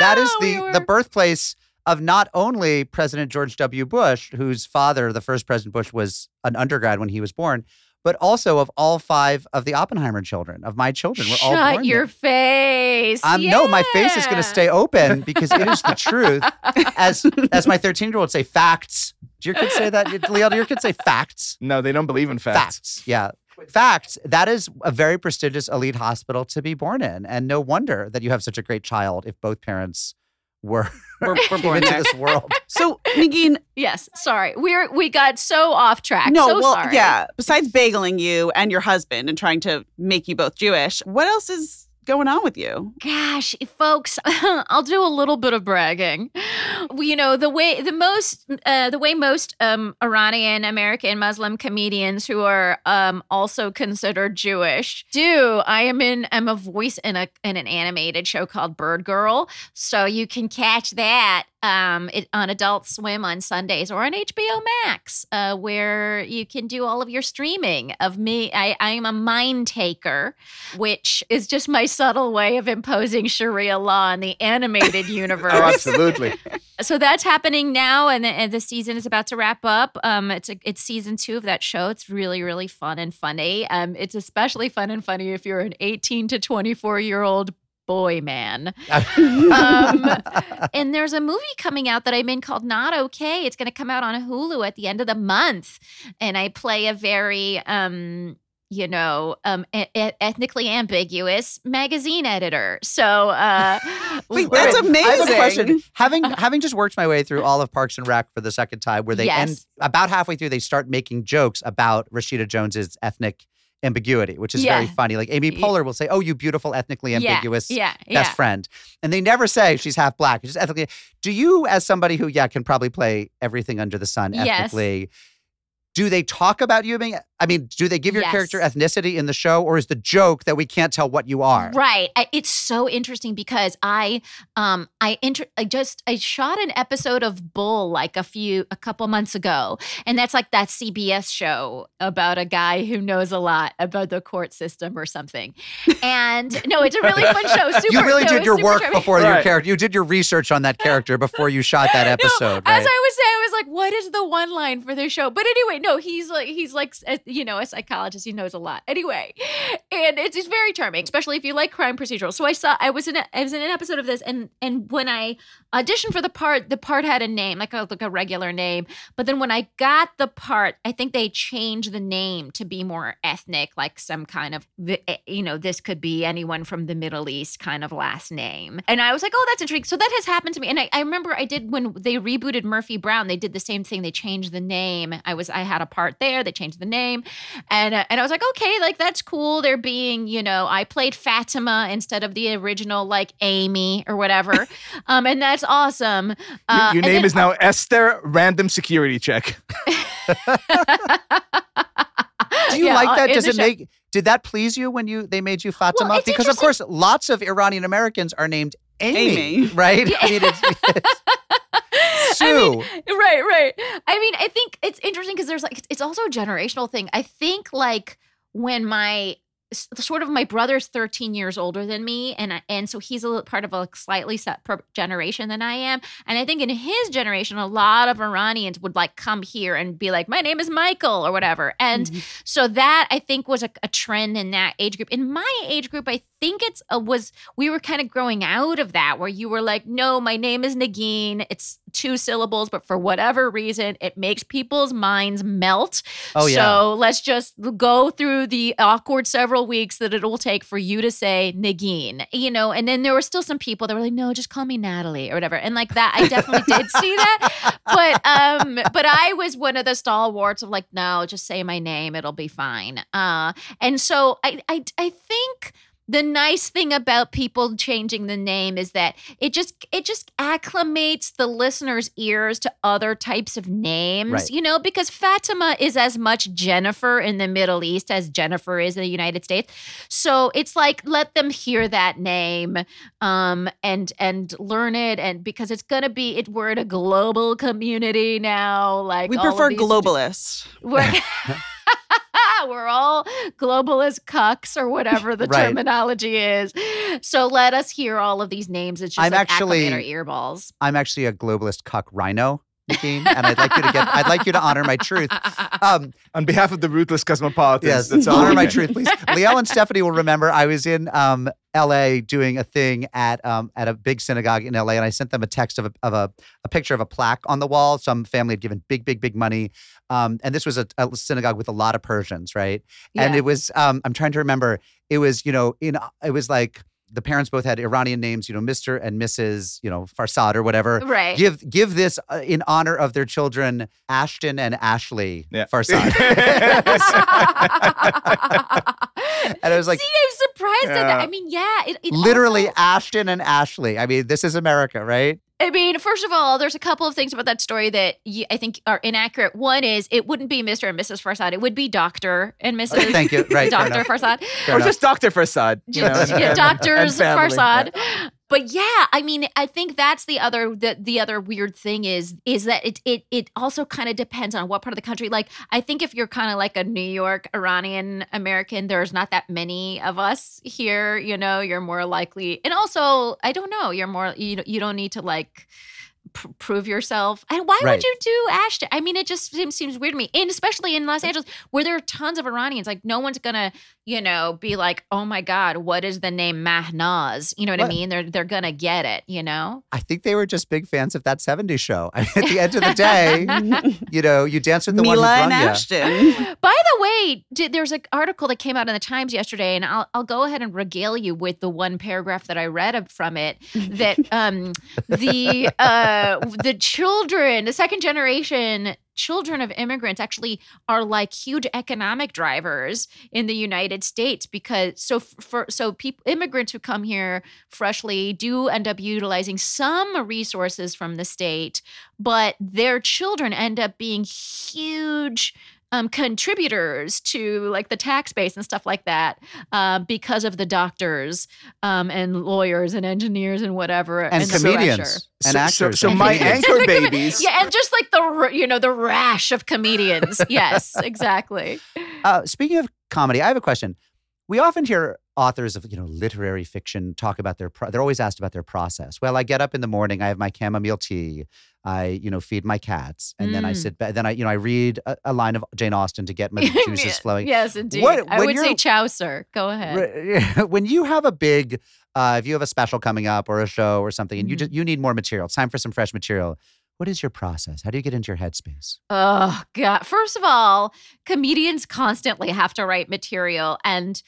[SPEAKER 1] That is *laughs* the
[SPEAKER 6] were.
[SPEAKER 1] the birthplace of not only President George W. Bush, whose father, the first President Bush, was an undergrad when he was born, but also of all five of the Oppenheimer children, of my children. We're all
[SPEAKER 6] Shut
[SPEAKER 1] born
[SPEAKER 6] your
[SPEAKER 1] there.
[SPEAKER 6] face.
[SPEAKER 1] Um, No, my face is going to stay open *laughs* because it is the truth. As as my 13 year old would say, facts. Do your kids say that? Leo, do your kids say facts?
[SPEAKER 2] No, they don't believe in facts.
[SPEAKER 1] Facts. Yeah. Facts. That is a very prestigious elite hospital to be born in. And no wonder that you have such a great child if both parents were,
[SPEAKER 3] We're, we're *laughs* born
[SPEAKER 1] into this world. *laughs*
[SPEAKER 3] So, Negin,
[SPEAKER 6] Yes, sorry. We're we got so off track.
[SPEAKER 3] no,
[SPEAKER 6] so
[SPEAKER 3] well,
[SPEAKER 6] sorry.
[SPEAKER 3] yeah. Besides bageling you and your husband and trying to make you both Jewish, what else is going on with you?
[SPEAKER 6] Gosh, folks, *laughs* I'll do a little bit of bragging. You know, the way the most uh, the way most um, Iranian American Muslim comedians who are um, also considered Jewish do. I am in I'm a voice in a in an animated show called Birdgirl, so you can catch that um, it, on Adult Swim on Sundays or on HBO Max, uh, where you can do all of your streaming of me. I, I am a mind taker, which is just my subtle way of imposing Sharia law in the animated *laughs* universe.
[SPEAKER 2] Oh, absolutely. *laughs*
[SPEAKER 6] so that's happening now, and the, and the season is about to wrap up. Um, it's a, it's season two of that show. It's really really fun and funny. Um, it's especially fun and funny if you're an 18 to 24 year old boy man. *laughs* Um, and there's a movie coming out that I'm in called Not Okay. It's going to come out on Hulu at the end of the month, and I play a very um you know um e- e- ethnically ambiguous magazine editor. So uh *laughs*
[SPEAKER 3] Wait,
[SPEAKER 6] we're-
[SPEAKER 3] that's
[SPEAKER 1] I have a question.
[SPEAKER 3] amazing.
[SPEAKER 1] Having *laughs* having just worked my way through all of Parks and Rec for the second time, where they end about halfway through, they start making jokes about Rashida Jones's ethnic ambiguity, which is very funny. Like Amy Poehler will say, "Oh, you beautiful ethnically ambiguous
[SPEAKER 6] Yeah,
[SPEAKER 1] best
[SPEAKER 6] yeah.
[SPEAKER 1] friend," and they never say she's half black. It's just ethnically. Do you, as somebody who, yeah, can probably play everything under the sun
[SPEAKER 6] Yes.
[SPEAKER 1] Ethnically? Do they talk about you being? I mean, do they give your character ethnicity in the show, or is the joke that we can't tell what you are?
[SPEAKER 6] Right. It's so interesting because I um I inter- I just I shot an episode of Bull like a few a couple months ago. And that's like that CBS show about a guy who knows a lot about the court system or something. And no, it's a really fun show. *laughs* Super,
[SPEAKER 1] you really
[SPEAKER 6] no,
[SPEAKER 1] did your work
[SPEAKER 6] charming.
[SPEAKER 1] before your character. You did your research on that character before you shot that *laughs*
[SPEAKER 6] No,
[SPEAKER 1] episode,
[SPEAKER 6] As? I was saying, I was like, "What is the one line for this show?" But anyway, no, he's like, he's like, you know, a psychologist. He knows a lot. Anyway, and it's, it's very charming, especially if you like crime procedural. So I saw, I was in, a, I was in an episode of this, and and when I auditioned for the part, the part had a name, like a like a regular name. But then when I got the part, I think they changed the name to be more ethnic, like some kind of, eh, you know, this could be anyone from the Middle East kind of last name. And I was like, oh, that's intriguing. So that has happened to me. And I, I remember I did when they rebooted Murphy Brown, they did the same thing. They changed the name. I was I had a part there. They changed the name, and uh, and I was like, okay, like that's cool. They're being, you know, I played Fatima instead of the original like Amy or whatever, *laughs* um, and that's awesome. Uh,
[SPEAKER 2] your your
[SPEAKER 6] and
[SPEAKER 2] name
[SPEAKER 6] then-
[SPEAKER 2] is now Esther. Random security check. *laughs*
[SPEAKER 1] Do you
[SPEAKER 6] Yeah,
[SPEAKER 1] like
[SPEAKER 6] uh,
[SPEAKER 1] that? Does it
[SPEAKER 6] show.
[SPEAKER 1] make? Did that please you when you they made you Fatima?
[SPEAKER 6] it's
[SPEAKER 1] because of course, lots of Iranian Americans are named Amy,
[SPEAKER 3] Amy.
[SPEAKER 1] right? *laughs* I mean, it's, it's Sue.
[SPEAKER 6] I mean, right, right. I mean, I think it's interesting because there's like it's- also a generational thing. I think like when my sort of my brother's 13 years older than me and I- and so he's a part of a slightly separate generation than I am and I think in his generation a lot of Iranians would like come here and be like my name is Michael or whatever and mm-hmm. so that I think was a, a trend in that age group in my age group I think it's a, was we were kind of growing out of that where you were like no my name is Negin it's two syllables but for whatever reason it makes people's minds melt
[SPEAKER 1] Oh, yeah.
[SPEAKER 6] so let's just go through the awkward several weeks that it will take for you to say Negin, you know. And then there were still some people that were like, "No, just call me Natalie" or whatever. And like that, I definitely did *laughs* see that. But um, but I was one of the stalwarts of like, "No, just say my name; it'll be fine." Uh, and so I I I think the nice thing about people changing the name is that it just it just acclimates the listener's ears to other types of names
[SPEAKER 1] Right.
[SPEAKER 6] you know because fatima is as much jennifer in the middle east as jennifer is in the united states so it's like let them hear that name um and and learn it and because it's gonna be it we're in a global community now like
[SPEAKER 3] We prefer
[SPEAKER 6] these-
[SPEAKER 3] globalists. *laughs* *laughs*
[SPEAKER 6] we're, we're all globalist cucks or whatever the *laughs*
[SPEAKER 1] Right.
[SPEAKER 6] terminology is. So let us hear all of these names. It's just
[SPEAKER 1] I'm
[SPEAKER 6] like
[SPEAKER 1] actually-
[SPEAKER 6] acclimate our earballs.
[SPEAKER 1] I'm actually a globalist cuck rhino, Nadine, and I'd like you to get. I'd like you to honor my truth. *laughs* Um,
[SPEAKER 2] On behalf of the ruthless cosmopolitans,
[SPEAKER 1] yes,
[SPEAKER 2] that's all.
[SPEAKER 1] honor my truth, please. *laughs* Liel and Stephanie will remember. I was in um, L.A. doing a thing at um, at a big synagogue in L.A. and I sent them a text of a, of a, a picture of a plaque on the wall. Some family had given big, big, big money, um, and this was a, a synagogue with a lot of Persians, right?
[SPEAKER 6] Yeah.
[SPEAKER 1] And it was. Um, I'm trying to remember. It was you know in it was like. The parents both had Iranian names, you know, Mr. and Mrs., you know, Farsad or whatever.
[SPEAKER 6] right.
[SPEAKER 1] Give give this uh, in honor of their children, Ashton and Ashley
[SPEAKER 2] Yeah.
[SPEAKER 1] Farsad. *laughs* *laughs* *laughs* *laughs* and I was like,
[SPEAKER 6] See, I'm surprised at that. I mean, yeah, it, it
[SPEAKER 1] literally
[SPEAKER 6] also-
[SPEAKER 1] Ashton and Ashley. I mean, this is America, right?
[SPEAKER 6] I mean, first of all, there's a couple of things about that story that I think are inaccurate. One is it wouldn't be Mr. and Mrs. Farsad; it would be Doctor and uh, Mrs.
[SPEAKER 1] Thank you. Right. *laughs*
[SPEAKER 6] Doctor
[SPEAKER 1] enough.
[SPEAKER 6] Farsad.
[SPEAKER 1] Fair
[SPEAKER 2] or
[SPEAKER 1] enough.
[SPEAKER 2] just Dr. Farsad. you know,
[SPEAKER 6] yeah, *laughs* doctors
[SPEAKER 2] and family.
[SPEAKER 6] But yeah, I mean, I think that's the other the, the other weird thing is is that it it it also kind of depends on what part of the country. Like, I think if you're kind of like a New York Iranian American, there's not that many of us here. You know, you're more likely, and also, I don't know, you're more you don't- you don't need to like. Pr- prove yourself and why
[SPEAKER 1] Right.
[SPEAKER 6] would you do ashton i mean it just seems, seems weird to me and especially in los angeles where there are tons of iranians like no one's gonna you know, be like, oh my God, what is the name Mahnaz? You know what I mean? They're they're gonna get it, you know?
[SPEAKER 1] I think they were just big fans of that 70s show. *laughs* I mean, at the end of the day, *laughs* you know, you dance with the
[SPEAKER 3] Mila
[SPEAKER 1] one
[SPEAKER 3] and
[SPEAKER 1] who brung ya.
[SPEAKER 3] Ashton. *laughs*
[SPEAKER 6] By the way, did, there's an article that came out in the Times yesterday, and I'll I'll go ahead and regale you with the one paragraph that I read from it. That um the uh the children, the second generation children of immigrants actually are like huge economic drivers in the United States because so for so people immigrants who come here freshly do end up utilizing some resources from the state but their children end up being huge um, contributors to like the tax base and stuff like that uh, because of the doctors um, and lawyers and engineers and whatever
[SPEAKER 1] And
[SPEAKER 6] the
[SPEAKER 1] comedians
[SPEAKER 6] pressure.
[SPEAKER 1] and
[SPEAKER 2] So-
[SPEAKER 1] actors.
[SPEAKER 2] so
[SPEAKER 1] and
[SPEAKER 2] my
[SPEAKER 1] comedians.
[SPEAKER 2] anchor
[SPEAKER 6] And *laughs* the comed-
[SPEAKER 2] babies.
[SPEAKER 6] yeah, and just like the you know the rash of comedians. yes, *laughs* exactly.
[SPEAKER 1] Uh, speaking of comedy, I have a question. We often hear authors of you know literary fiction talk about their. Pro- they're always asked about their process. Well, I get up in the morning. I have my chamomile tea. I you know feed my cats, and then I
[SPEAKER 6] Mm.
[SPEAKER 1] sit back. Then I you know I read a, a line of Jane Austen to get my *laughs* juices flowing.
[SPEAKER 6] yes, indeed.
[SPEAKER 1] What-
[SPEAKER 6] I would say Chaucer. Go ahead. *laughs*
[SPEAKER 1] When you have a big, uh, if you have a special coming up or a show or something, and you
[SPEAKER 6] Mhm.
[SPEAKER 1] just you need more material. It's time for some fresh material. What is your process? How do you get into your headspace?
[SPEAKER 6] Oh God! First of all, comedians constantly have to write material, and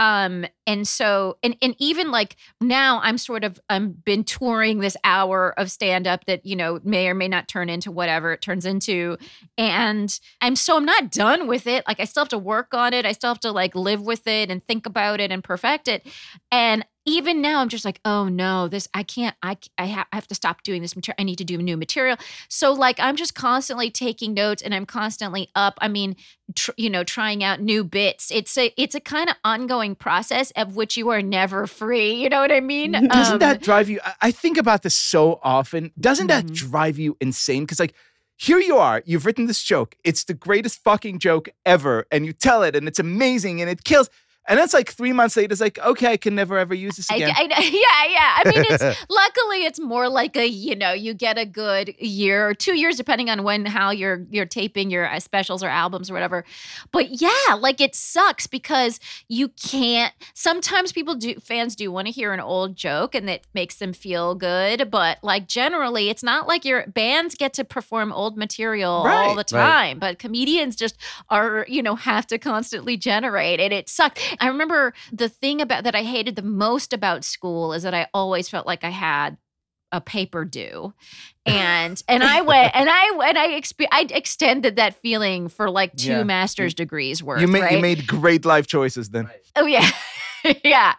[SPEAKER 6] Um, and so, and and even like now, I'm sort of I'm been touring this hour of stand up that you know may or may not turn into whatever it turns into, and I'm so I'm not done with it. Like I still have to work on it. I still have to like live with it and think about it and perfect it. And even now i'm just like oh no this i can't i I, ha- I have to stop doing this material i need to do new material so like i'm just constantly taking notes and i'm constantly up i mean tr- you know trying out new bits it's a it's a kind of ongoing process of which you are never free you know what i mean
[SPEAKER 2] Doesn't
[SPEAKER 6] Um,
[SPEAKER 2] that drive you? I- think about this so often. Doesn't that
[SPEAKER 6] Mhm.
[SPEAKER 2] drive you insane? Because like. Here you are, you've written this joke. It's the greatest fucking joke ever. And you tell it, and it's amazing, and it kills. And that's like three months later, it's like, okay, I can never ever use this again.
[SPEAKER 6] I- *laughs* yeah, yeah. I mean, it's *laughs* luckily it's more like a you know you get a good year or two years depending on when how you're you're taping your uh, specials or albums or whatever. But yeah, like it sucks because you can't. Sometimes people do fans do want to hear an old joke and it makes them feel good, but like generally, it's not like your bands get to perform old material all the
[SPEAKER 1] right.
[SPEAKER 6] time, but comedians just are you know have to constantly generate and it sucks. I remember the thing about that I hated the most about school is that I always felt like I had a paper due. And *laughs* and I went and I and I exp- I extended that feeling for like two
[SPEAKER 2] Yeah.
[SPEAKER 6] master's degrees worth.
[SPEAKER 2] you, made,
[SPEAKER 6] right?
[SPEAKER 2] you made great life choices then.
[SPEAKER 6] Oh yeah. *laughs* yeah.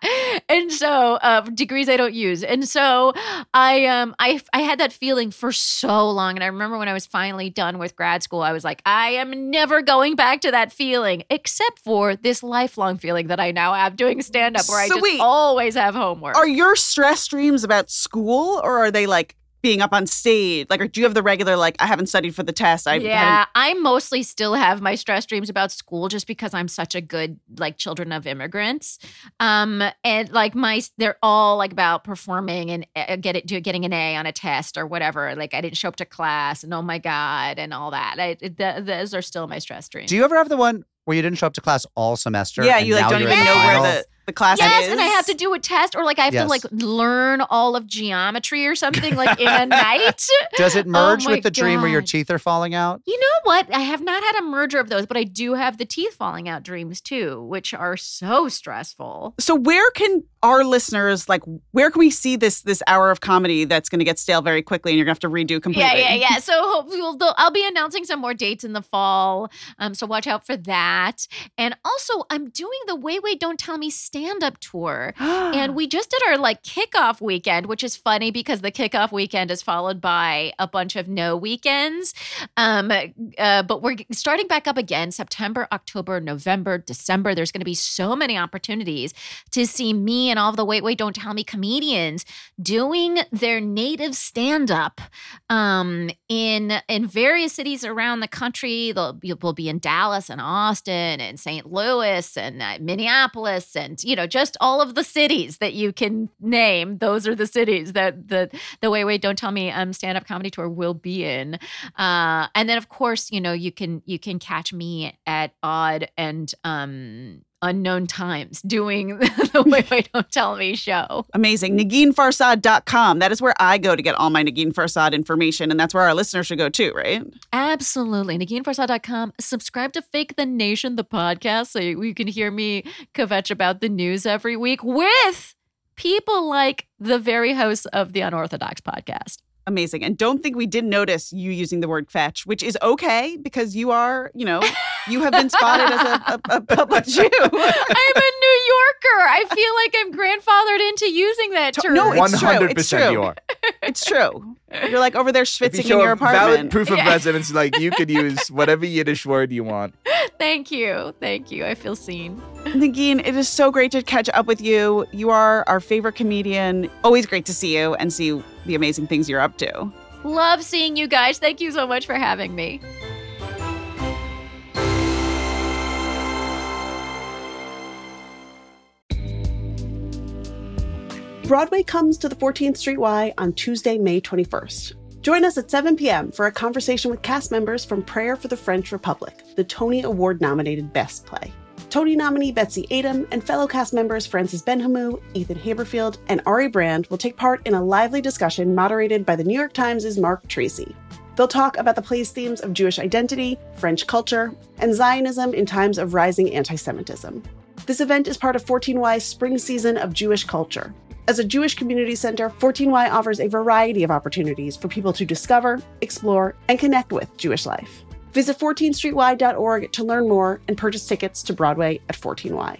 [SPEAKER 6] And so uh, degrees I don't use. And so I um I I had that feeling for so long and I remember when I was finally done with grad school I was like I am never going back to that feeling except for this lifelong feeling that I now have doing stand up where I just
[SPEAKER 3] wait.
[SPEAKER 6] always have homework.
[SPEAKER 3] Are your stress dreams about school or are they like being up on stage? Like, or do you have the regular, like, I haven't studied for the test? I
[SPEAKER 6] yeah, I mostly still have my stress dreams about school just because I'm such a good like children of immigrants. Um and like my they're all like about performing and uh, get it do getting an A on a test or whatever. Like I didn't show up to class and oh my god and all that. I, th- those are still my stress dreams.
[SPEAKER 1] Do you ever have the one where you didn't show up to class all semester?
[SPEAKER 3] Yeah,
[SPEAKER 1] and
[SPEAKER 3] you like
[SPEAKER 1] now
[SPEAKER 3] don't even know where the, the class
[SPEAKER 6] Yes,
[SPEAKER 3] is.
[SPEAKER 6] and I have to do a test or like I have
[SPEAKER 1] Yes.
[SPEAKER 6] to like learn all of geometry or something like in a *laughs* night.
[SPEAKER 1] Does it merge
[SPEAKER 6] Oh
[SPEAKER 1] with the dream where your teeth are falling out?
[SPEAKER 6] You know what? I have not had a merger of those, but I do have the teeth falling out dreams too, which are so stressful.
[SPEAKER 3] So where can our listeners like where can we see this this hour of comedy that's going to get stale very quickly and you're going to have to redo completely?
[SPEAKER 6] Yeah, yeah, yeah. So hopefully we'll, they'll- I'll be announcing some more dates in the fall. Um, so watch out for that. And also, I'm doing the Wait Wait Don't Tell Me stand up tour. *gasps* And we just did our like kickoff weekend, which is funny because the kickoff weekend is followed by a bunch of no weekends. Um, uh, but we're starting back up again September, October, November, December. There's going to be so many opportunities to see me and all of the Wait, Wait, Don't Tell Me comedians doing their native stand up um, in in various cities around the country. They'll be, we'll be in Dallas and Austin and St. Louis and uh, Minneapolis and you know just all of the cities that you can name. Those are the cities that the the Wait Wait Don't Tell Me um, stand up comedy tour will be in. Uh, and then of course you know you can you can catch me at odd and um, unknown times doing *laughs* the Wait Wait Don't Tell Me show.
[SPEAKER 3] Amazing. NeginFarsad.com. That is where I go to get all my Negin Farsad information. And that's where our listeners should go too, right?
[SPEAKER 6] Absolutely. NeginFarsad.com. Subscribe to Fake the Nation, the podcast, so you, you can hear me kvetch about the news every week with people like the very hosts of the Unorthodox podcast.
[SPEAKER 3] Amazing. And don't think we didn't notice you using the word kvetch, which is okay because you are, you know, you have been spotted as a, a, a *laughs* public Jew.
[SPEAKER 6] I'm a New Yorker. I feel like I'm grandfathered into using that term.
[SPEAKER 3] no, it's true.
[SPEAKER 2] hundred
[SPEAKER 3] It's
[SPEAKER 2] percent
[SPEAKER 3] true.
[SPEAKER 2] you are.
[SPEAKER 3] It's true. You're like over there
[SPEAKER 2] If you
[SPEAKER 3] schwitzing
[SPEAKER 2] show
[SPEAKER 3] in your
[SPEAKER 2] a valid proof of
[SPEAKER 6] Yeah.
[SPEAKER 2] residence, like you could use *laughs* whatever Yiddish word you want.
[SPEAKER 6] Thank you. Thank you. I feel seen.
[SPEAKER 3] Negin, it is so great to catch up with you. You are our favorite comedian. Always great to see you and see the amazing things you're up to.
[SPEAKER 6] Love seeing you guys. Thank you so much for having me.
[SPEAKER 7] Broadway comes to the 14th Street Y on Tuesday, May 21st. Join us at 7 p.m. for a conversation with cast members from Prayer for the French Republic, the Tony Award nominated Best Play. Tony nominee Betsy Aidem and fellow cast members Francis Benhamou, Ethan Haberfield, and Ari Brand will take part in a lively discussion moderated by the New York Times' Marc Tracy. They'll talk about the play's themes of Jewish identity, French culture, and Zionism in times of rising anti Semitism.
[SPEAKER 3] This event is part of 14Y's spring season of Jewish culture. As a Jewish community center, 14Y offers a variety of opportunities for people to discover, explore, and connect with Jewish life. Visit 14streety.org to learn more and purchase tickets to Broadway at 14Y.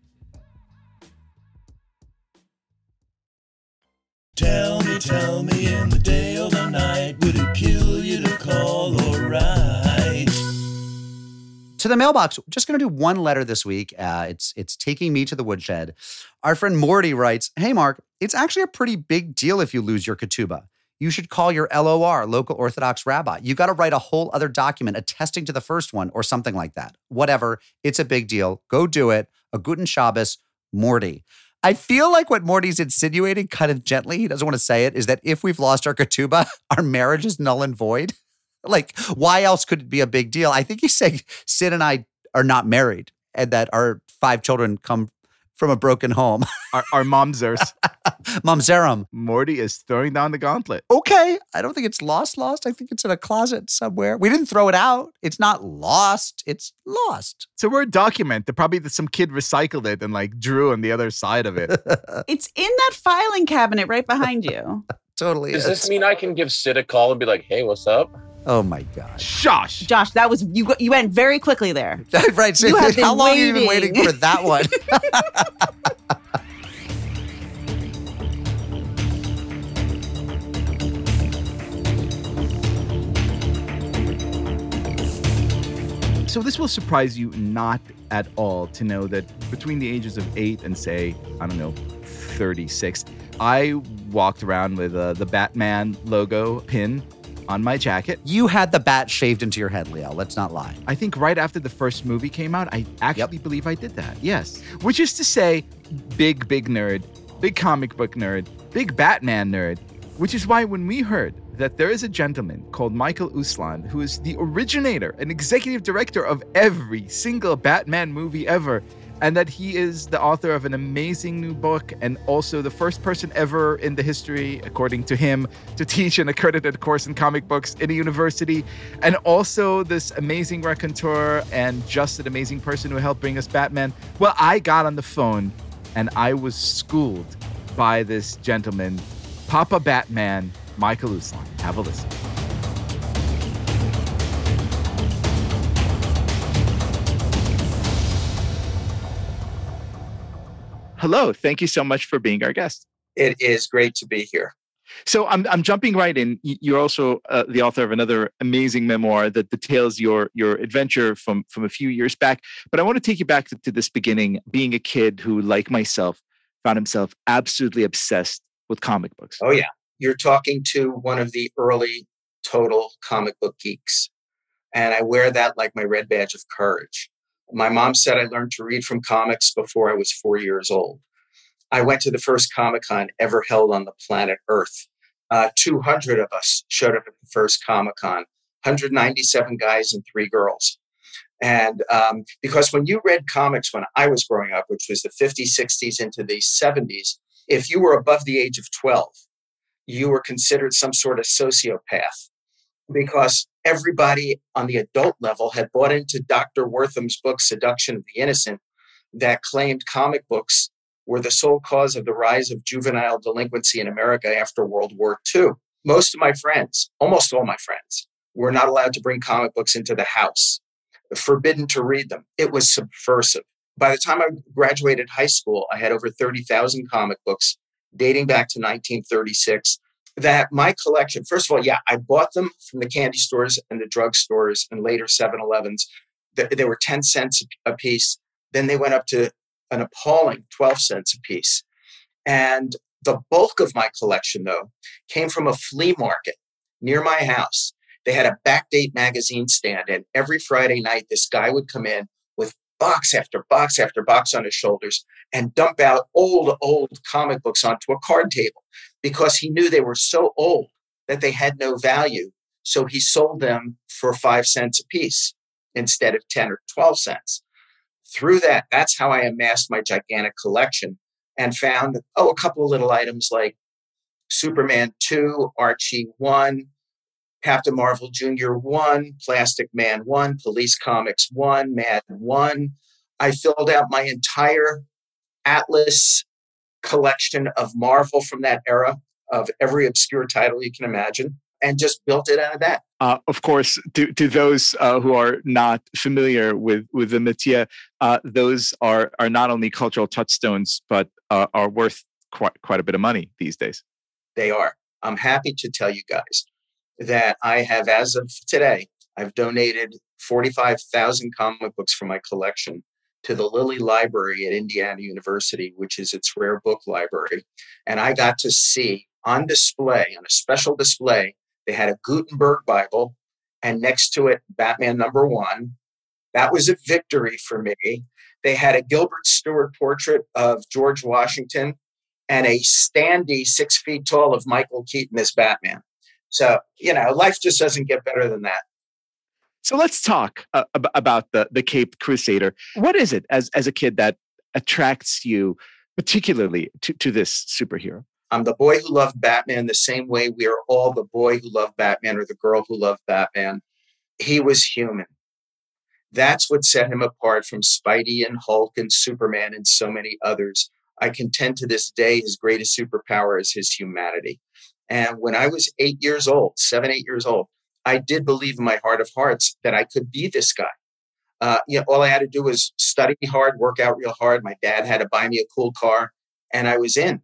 [SPEAKER 4] Tell me, tell me in the day or the night, would it kill you to call or write?
[SPEAKER 1] to the mailbox. Just going to do one letter this week. Uh, it's it's taking me to the woodshed. Our friend Morty writes, "Hey Mark, it's actually a pretty big deal if you lose your ketubah. You should call your LOR, local Orthodox rabbi. You got to write a whole other document attesting to the first one or something like that. Whatever. It's a big deal. Go do it. A Guten Shabbos, Morty." I feel like what Morty's insinuating, kind of gently, he doesn't want to say it, is that if we've lost our ketubah, *laughs* our marriage is null and void. *laughs* Like, why else could it be a big deal? I think he's saying Sid and I are not married and that our five children come from a broken home. *laughs*
[SPEAKER 2] Our, our momsers. *laughs*
[SPEAKER 1] Mamzerum.
[SPEAKER 2] Morty is throwing down the gauntlet.
[SPEAKER 1] Okay. I don't think it's lost, lost. I think it's in a closet somewhere. We didn't throw it out. It's not lost. It's lost.
[SPEAKER 2] It's a word document. That probably some kid recycled it and like drew on the other side of it. *laughs*
[SPEAKER 8] It's in that filing cabinet right behind you.
[SPEAKER 1] totally.
[SPEAKER 9] Does
[SPEAKER 1] is.
[SPEAKER 9] this mean I can give Sid a call and be like, "Hey, what's up?"
[SPEAKER 1] Oh my gosh.
[SPEAKER 2] Shush.
[SPEAKER 8] Josh, that was you. You went very quickly there. *laughs*
[SPEAKER 1] right. So
[SPEAKER 8] You have been
[SPEAKER 1] how long have you been
[SPEAKER 8] waiting.
[SPEAKER 1] waiting for that one? *laughs*
[SPEAKER 2] So this will surprise you not at all to know that between the ages of eight and say, I don't know, 36, I walked around with uh, the Batman logo pin on my jacket.
[SPEAKER 1] you had the bat shaved into your head, Leo. Let's not lie.
[SPEAKER 2] I think right after the first movie came out, I actually believe I did that. Yes. Which is to say, big, big nerd, big comic book nerd, big Batman nerd. Which is why when we heard that there is a gentleman called Michael Uslan who is the originator and executive director of every single Batman movie ever, and that he is the author of an amazing new book and also the first person ever in the history, according to him, to teach an accredited course in comic books in a university, and also this amazing raconteur and just an amazing person who helped bring us Batman. Well, I got on the phone and I was schooled by this gentleman, Papa Batman, Michael Uslan. Have a listen. Hello, thank you so much for being our guest.
[SPEAKER 10] It is great to be here.
[SPEAKER 2] So I'm I'm jumping right in. You're also uh, the author of another amazing memoir that details your your adventure from from a few years back. But I want to take you back to, to this beginning, being a kid who, like myself, found himself absolutely obsessed with comic books.
[SPEAKER 10] Oh, yeah. You're talking to one of the early total comic book geeks. And I wear that like my red badge of courage. My mom said I learned to read from comics before I was four years old. I went to the first Comic Con ever held on the planet Earth. Uh, 200 of us showed up at the first Comic Con, 197 guys and three girls. And um, because when you read comics when I was growing up, which was the 50s, 60s into the 70s, if you were above the age of 12, you were considered some sort of sociopath because everybody on the adult level had bought into Dr. Wertham's book, Seduction of the Innocent, that claimed comic books were the sole cause of the rise of juvenile delinquency in America after World War II. Most of my friends, almost all my friends, were not allowed to bring comic books into the house, forbidden to read them. It was subversive. By the time I graduated high school, I had over 30,000 comic books dating back to 1936 that my collection, first of all, yeah, I bought them from the candy stores and the drug stores and later 7 Elevens. They were 10 cents a piece. Then they went up to an appalling 12 cents a piece. And the bulk of my collection, though, came from a flea market near my house. They had a backdate magazine stand, and every Friday night, this guy would come in with box after box after box on his shoulders and dump out old, old comic books onto a card table because he knew they were so old that they had no value. So he sold them for five cents a piece instead of 10 or 12 cents. Through that, that's how I amassed my gigantic collection and found, oh, a couple of little items like Superman 2, Archie 1, Captain Marvel Jr. 1, Plastic Man 1, Police Comics 1, Mad 1. I filled out my entire Atlas collection of Marvel from that era, of every obscure title you can imagine, and just built it out of that.
[SPEAKER 2] Uh, of course, to, to those uh, who are not familiar with, with the métier, uh, those are, are not only cultural touchstones, but uh, are worth quite, quite a bit of money these days.
[SPEAKER 10] They are. I'm happy to tell you guys that I have, as of today, I've donated 45,000 comic books from my collection to the Lilly Library at Indiana University, which is its rare book library. And I got to see on display, on a special display, they had a Gutenberg Bible and next to it, Batman number one. That was a victory for me. They had a Gilbert Stuart portrait of George Washington and a standee six feet tall of Michael Keaton as Batman. So, you know, life just doesn't get better than that.
[SPEAKER 2] So let's talk uh, about the the Cape Crusader. What is it as as a kid that attracts you particularly to, to this superhero?
[SPEAKER 10] I'm the boy who loved Batman the same way we are all the boy who loved Batman or the girl who loved Batman. He was human. That's what set him apart from Spidey and Hulk and Superman and so many others. I contend to this day his greatest superpower is his humanity. And when I was eight years old, seven, eight years old, I did believe in my heart of hearts that I could be this guy. Uh, you know, all I had to do was study hard, work out real hard. My dad had to buy me a cool car, and I was in.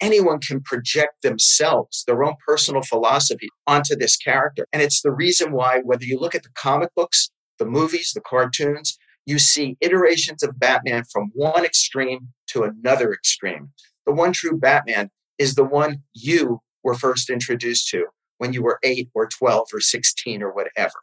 [SPEAKER 10] Anyone can project themselves, their own personal philosophy onto this character. And it's the reason why, whether you look at the comic books, the movies, the cartoons, you see iterations of Batman from one extreme to another extreme. The one true Batman is the one you were first introduced to when you were eight or 12 or 16 or whatever.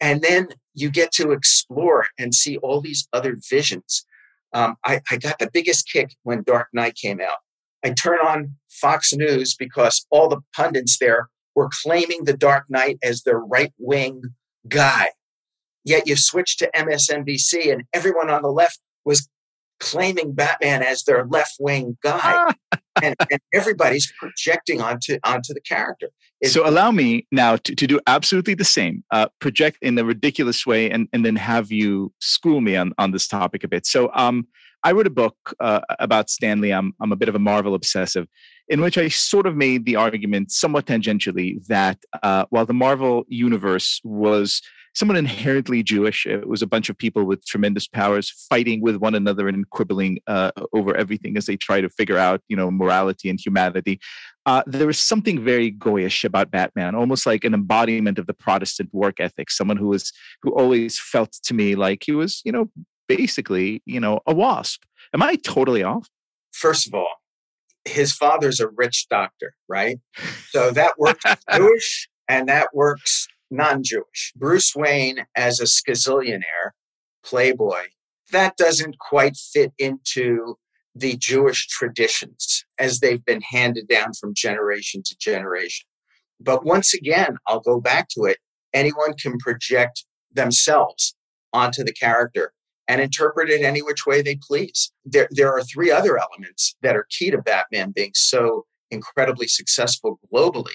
[SPEAKER 10] And then you get to explore and see all these other visions. Um, I, I got the biggest kick when Dark Knight came out. I turn on Fox News because all the pundits there were claiming the Dark Knight as their right wing guy. Yet you switch to MSNBC and everyone on the left was claiming Batman as their left wing guy. *laughs* and, and, everybody's projecting onto onto the character.
[SPEAKER 2] It's, so allow me now to, to do absolutely the same. Uh, project in a ridiculous way, and and then have you school me on on this topic a bit. So um, I wrote a book uh, about Stan Lee. I'm I'm a bit of a Marvel obsessive, in which I sort of made the argument, somewhat tangentially, that uh, while the Marvel universe was somewhat inherently Jewish. It was a bunch of people with tremendous powers fighting with one another and quibbling uh, over everything as they try to figure out, you know, morality and humanity. Uh, there was something very goyish about Batman, almost like an embodiment of the Protestant work ethic. Someone who was who always felt to me like he was, you know, basically, you know, a wasp. Am I totally off?
[SPEAKER 10] First of all, his father's a rich doctor, right? So that works *laughs* Jewish and that works non Jewish. Bruce Wayne as a scazillionaire, playboy, that doesn't quite fit into the Jewish traditions as they've been handed down from generation to generation. But once again, I'll go back to it. Anyone can project themselves onto the character and interpret it any which way they please. There, there are three other elements that are key to Batman being so incredibly successful globally.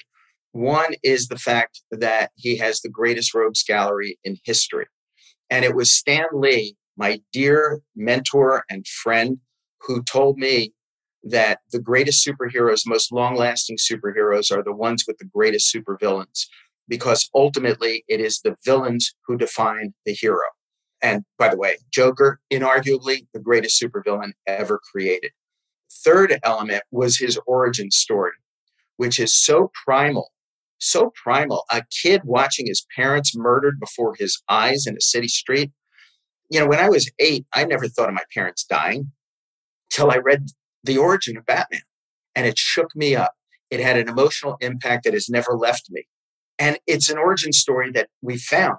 [SPEAKER 10] One is the fact that he has the greatest rogues gallery in history. And it was Stan Lee, my dear mentor and friend, who told me that the greatest superheroes, most long lasting superheroes, are the ones with the greatest supervillains, because ultimately it is the villains who define the hero. And by the way, Joker, inarguably the greatest supervillain ever created. Third element was his origin story, which is so primal, so primal. A kid watching his parents murdered before his eyes in a city street. You know, when I was eight, I never thought of my parents dying till I read The Origin of Batman. And it shook me up. It had an emotional impact that has never left me. And it's an origin story that we found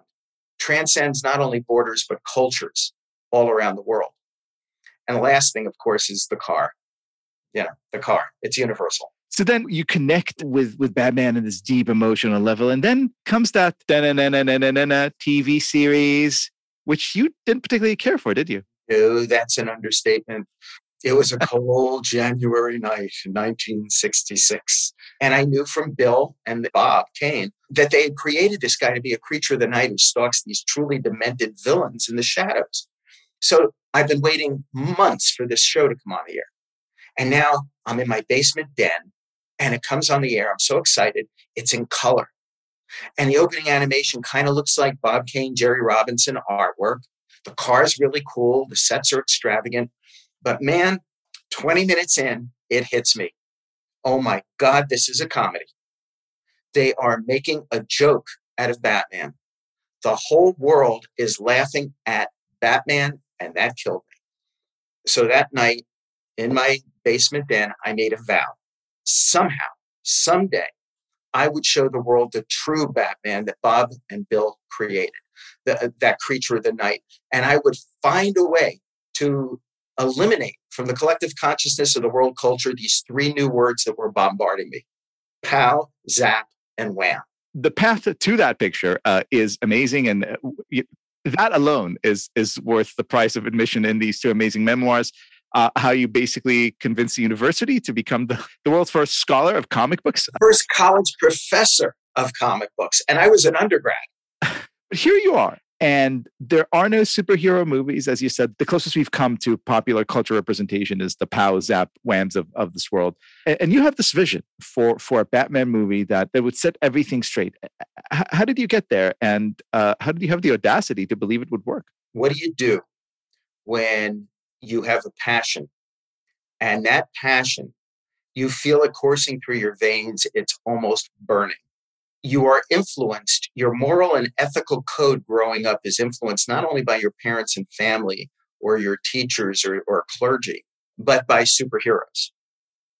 [SPEAKER 10] transcends not only borders, but cultures all around the world. And the last thing, of course, is the car. Know, the car. It's universal.
[SPEAKER 2] So then you connect with with Batman in this deep emotional level, and then comes that TV series, which you didn't particularly care for, did you?
[SPEAKER 10] No, that's an understatement. It was a *laughs* cold January night in 1966. And I knew from Bill and Bob Kane that they had created this guy to be a creature of the night who stalks these truly demented villains in the shadows. So I've been waiting months for this show to come on the air. And now I'm in my basement den and it comes on the air. I'm so excited. It's in color. And the opening animation kind of looks like Bob Kane, Jerry Robinson artwork. The car is really cool. The sets are extravagant. But man, 20 minutes in, it hits me. Oh my God, this is a comedy. They are making a joke out of Batman. The whole world is laughing at Batman, and that killed me. So that night in my basement den, I made a vow. Somehow, someday, I would show the world the true Batman that Bob and Bill created, the, that creature of the night. And I would find a way to eliminate from the collective consciousness of the world culture these three new words that were bombarding me pow, zap, and wham.
[SPEAKER 2] The path to that picture uh, is amazing, and uh, that alone is is worth the price of admission in these two amazing memoirs. Uh, how you basically convinced the university to become the, the world's first scholar of comic books.
[SPEAKER 10] First college professor of comic books. And I was an undergrad.
[SPEAKER 2] but here you are and there are no superhero movies, as you said. The closest we've come to popular culture representation is the pow zap whams of, of this world. And, and you have this vision for for a Batman movie that, that would set everything straight. H- how did you get there? And uh, how did you have the audacity to believe it would work?
[SPEAKER 10] What do you do when you have a passion? And that passion, you feel it coursing through your veins, it's almost burning you are influenced, your moral and ethical code growing up is influenced not only by your parents and family or your teachers or, or clergy, but by superheroes.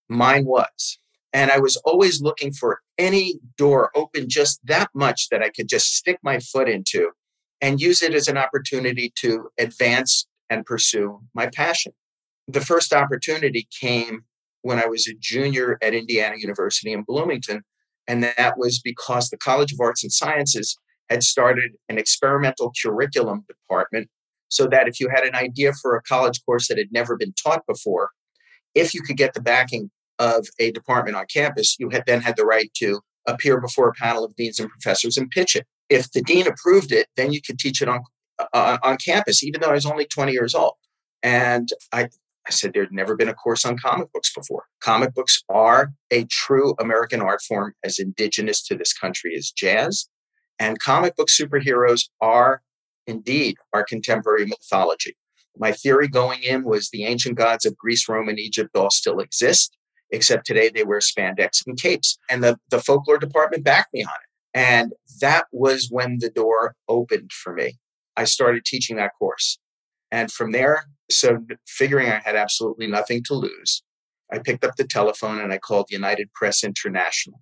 [SPEAKER 10] Mine was. And I was always looking for any door open just that much that I could just stick my foot into and use it as an opportunity to advance and pursue my passion. The first opportunity came when I was a junior at Indiana University in Bloomington and that was because the College of Arts and Sciences had started an experimental curriculum department so that if you had an idea for a college course that had never been taught before, if you could get the backing of a department on campus, you had then had the right to appear before a panel of deans and professors and pitch it. If the dean approved it, then you could teach it on uh, on campus, even though I was only 20 years old. And I I said, there'd never been a course on comic books before. Comic books are a true American art form as indigenous to this country as jazz. And comic book superheroes are indeed our contemporary mythology. My theory going in was the ancient gods of Greece, Rome, and Egypt all still exist, except today they wear spandex and capes. And the, the folklore department backed me on it. And that was when the door opened for me. I started teaching that course. And from there, so figuring I had absolutely nothing to lose, I picked up the telephone and I called United Press International,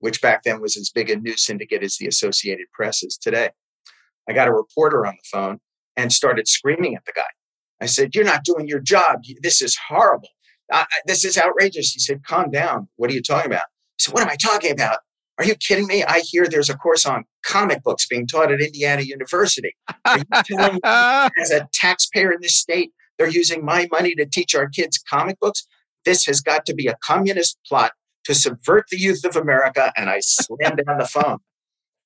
[SPEAKER 10] which back then was as big a news syndicate as the Associated Press is today. I got a reporter on the phone and started screaming at the guy. I said, You're not doing your job. This is horrible. I, I- this is outrageous. He said, calm down. What are you talking about? I said, what am I talking about? Are you kidding me? I hear there's a course on comic books being taught at Indiana University. Are you *laughs* telling me as a taxpayer in this state, they're using my money to teach our kids comic books? This has got to be a communist plot to subvert the youth of America. And I slammed *laughs* down the phone.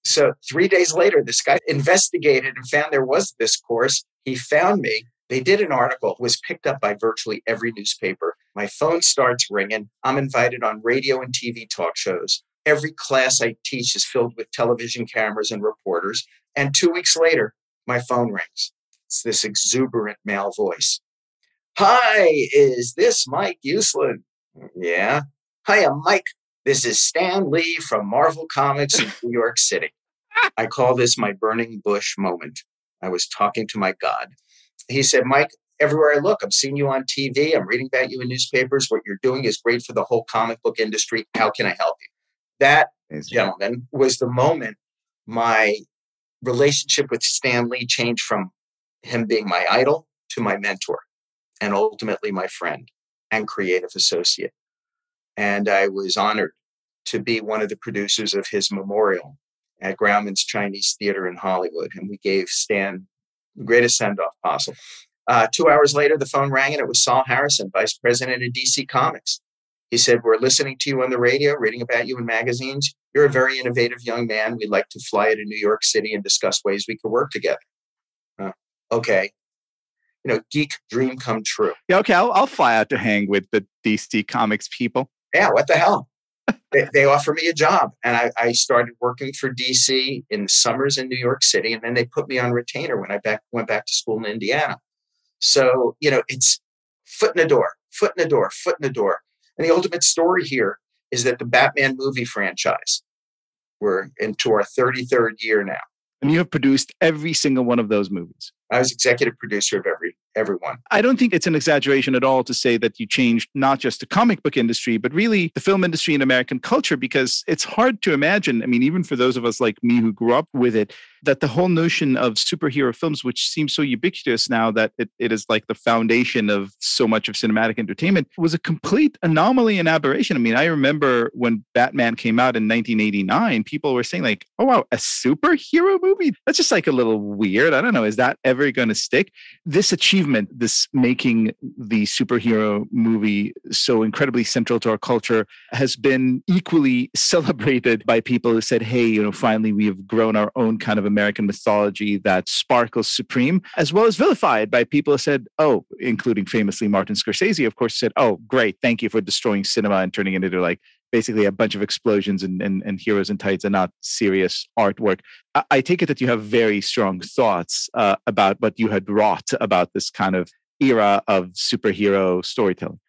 [SPEAKER 10] So three days later, this guy investigated and found there was this course. He found me. They did an article, it was picked up by virtually every newspaper. My phone starts ringing. I'm invited on radio and TV talk shows. Every class I teach is filled with television cameras and reporters. And two weeks later, my phone rings. It's this exuberant male voice. Hi, is this Mike Uslan? Yeah. Hi, I'm Mike. This is Stan Lee from Marvel Comics in New York City. I call this my burning bush moment. I was talking to my God. He said, Mike, everywhere I look, I'm seeing you on TV. I'm reading about you in newspapers. What you're doing is great for the whole comic book industry. How can I help you? That, gentlemen, was the moment my relationship with Stan Lee changed from him being my idol to my mentor and ultimately my friend and creative associate. And I was honored to be one of the producers of his memorial at Grauman's Chinese Theater in Hollywood. And we gave Stan the greatest send off possible. Uh, two hours later, the phone rang and it was Sol Harrison, vice president of DC Comics. He said, We're listening to you on the radio, reading about you in magazines. You're a very innovative young man. We'd like to fly you to New York City and discuss ways we could work together. Uh, okay. You know, geek dream come true.
[SPEAKER 2] Yeah, okay, I'll, I'll fly out to hang with the DC Comics people.
[SPEAKER 10] Yeah, what the hell? *laughs* they, they offer me a job. And I, I started working for DC in the summers in New York City. And then they put me on retainer when I back, went back to school in Indiana. So, you know, it's foot in the door, foot in the door, foot in the door. And the ultimate story here is that the Batman movie franchise, we're into our 33rd year now.
[SPEAKER 2] And you have produced every single one of those movies.
[SPEAKER 10] I was executive producer of every everyone.
[SPEAKER 2] I don't think it's an exaggeration at all to say that you changed not just the comic book industry, but really the film industry and American culture, because it's hard to imagine. I mean, even for those of us like me who grew up with it, that the whole notion of superhero films, which seems so ubiquitous now that it, it is like the foundation of so much of cinematic entertainment, was a complete anomaly and aberration. I mean, I remember when Batman came out in 1989, people were saying, like, oh, wow, a superhero movie? That's just like a little weird. I don't know. Is that ever going to stick? This achievement, this making the superhero movie so incredibly central to our culture, has been equally *laughs* celebrated by people who said, hey, you know, finally we have grown our own kind of American mythology that sparkles supreme, as well as vilified by people who said, oh, including famously Martin Scorsese, of course, said, oh, great, thank you for destroying cinema and turning it into like basically a bunch of explosions and, and, and heroes in tights and not serious artwork. I, I take it that you have very strong thoughts uh, about what you had wrought about this kind of era of superhero storytelling.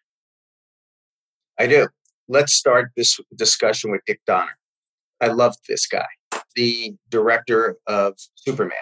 [SPEAKER 10] I do. Let's start this discussion with Dick Donner. I loved this guy, the director of Superman.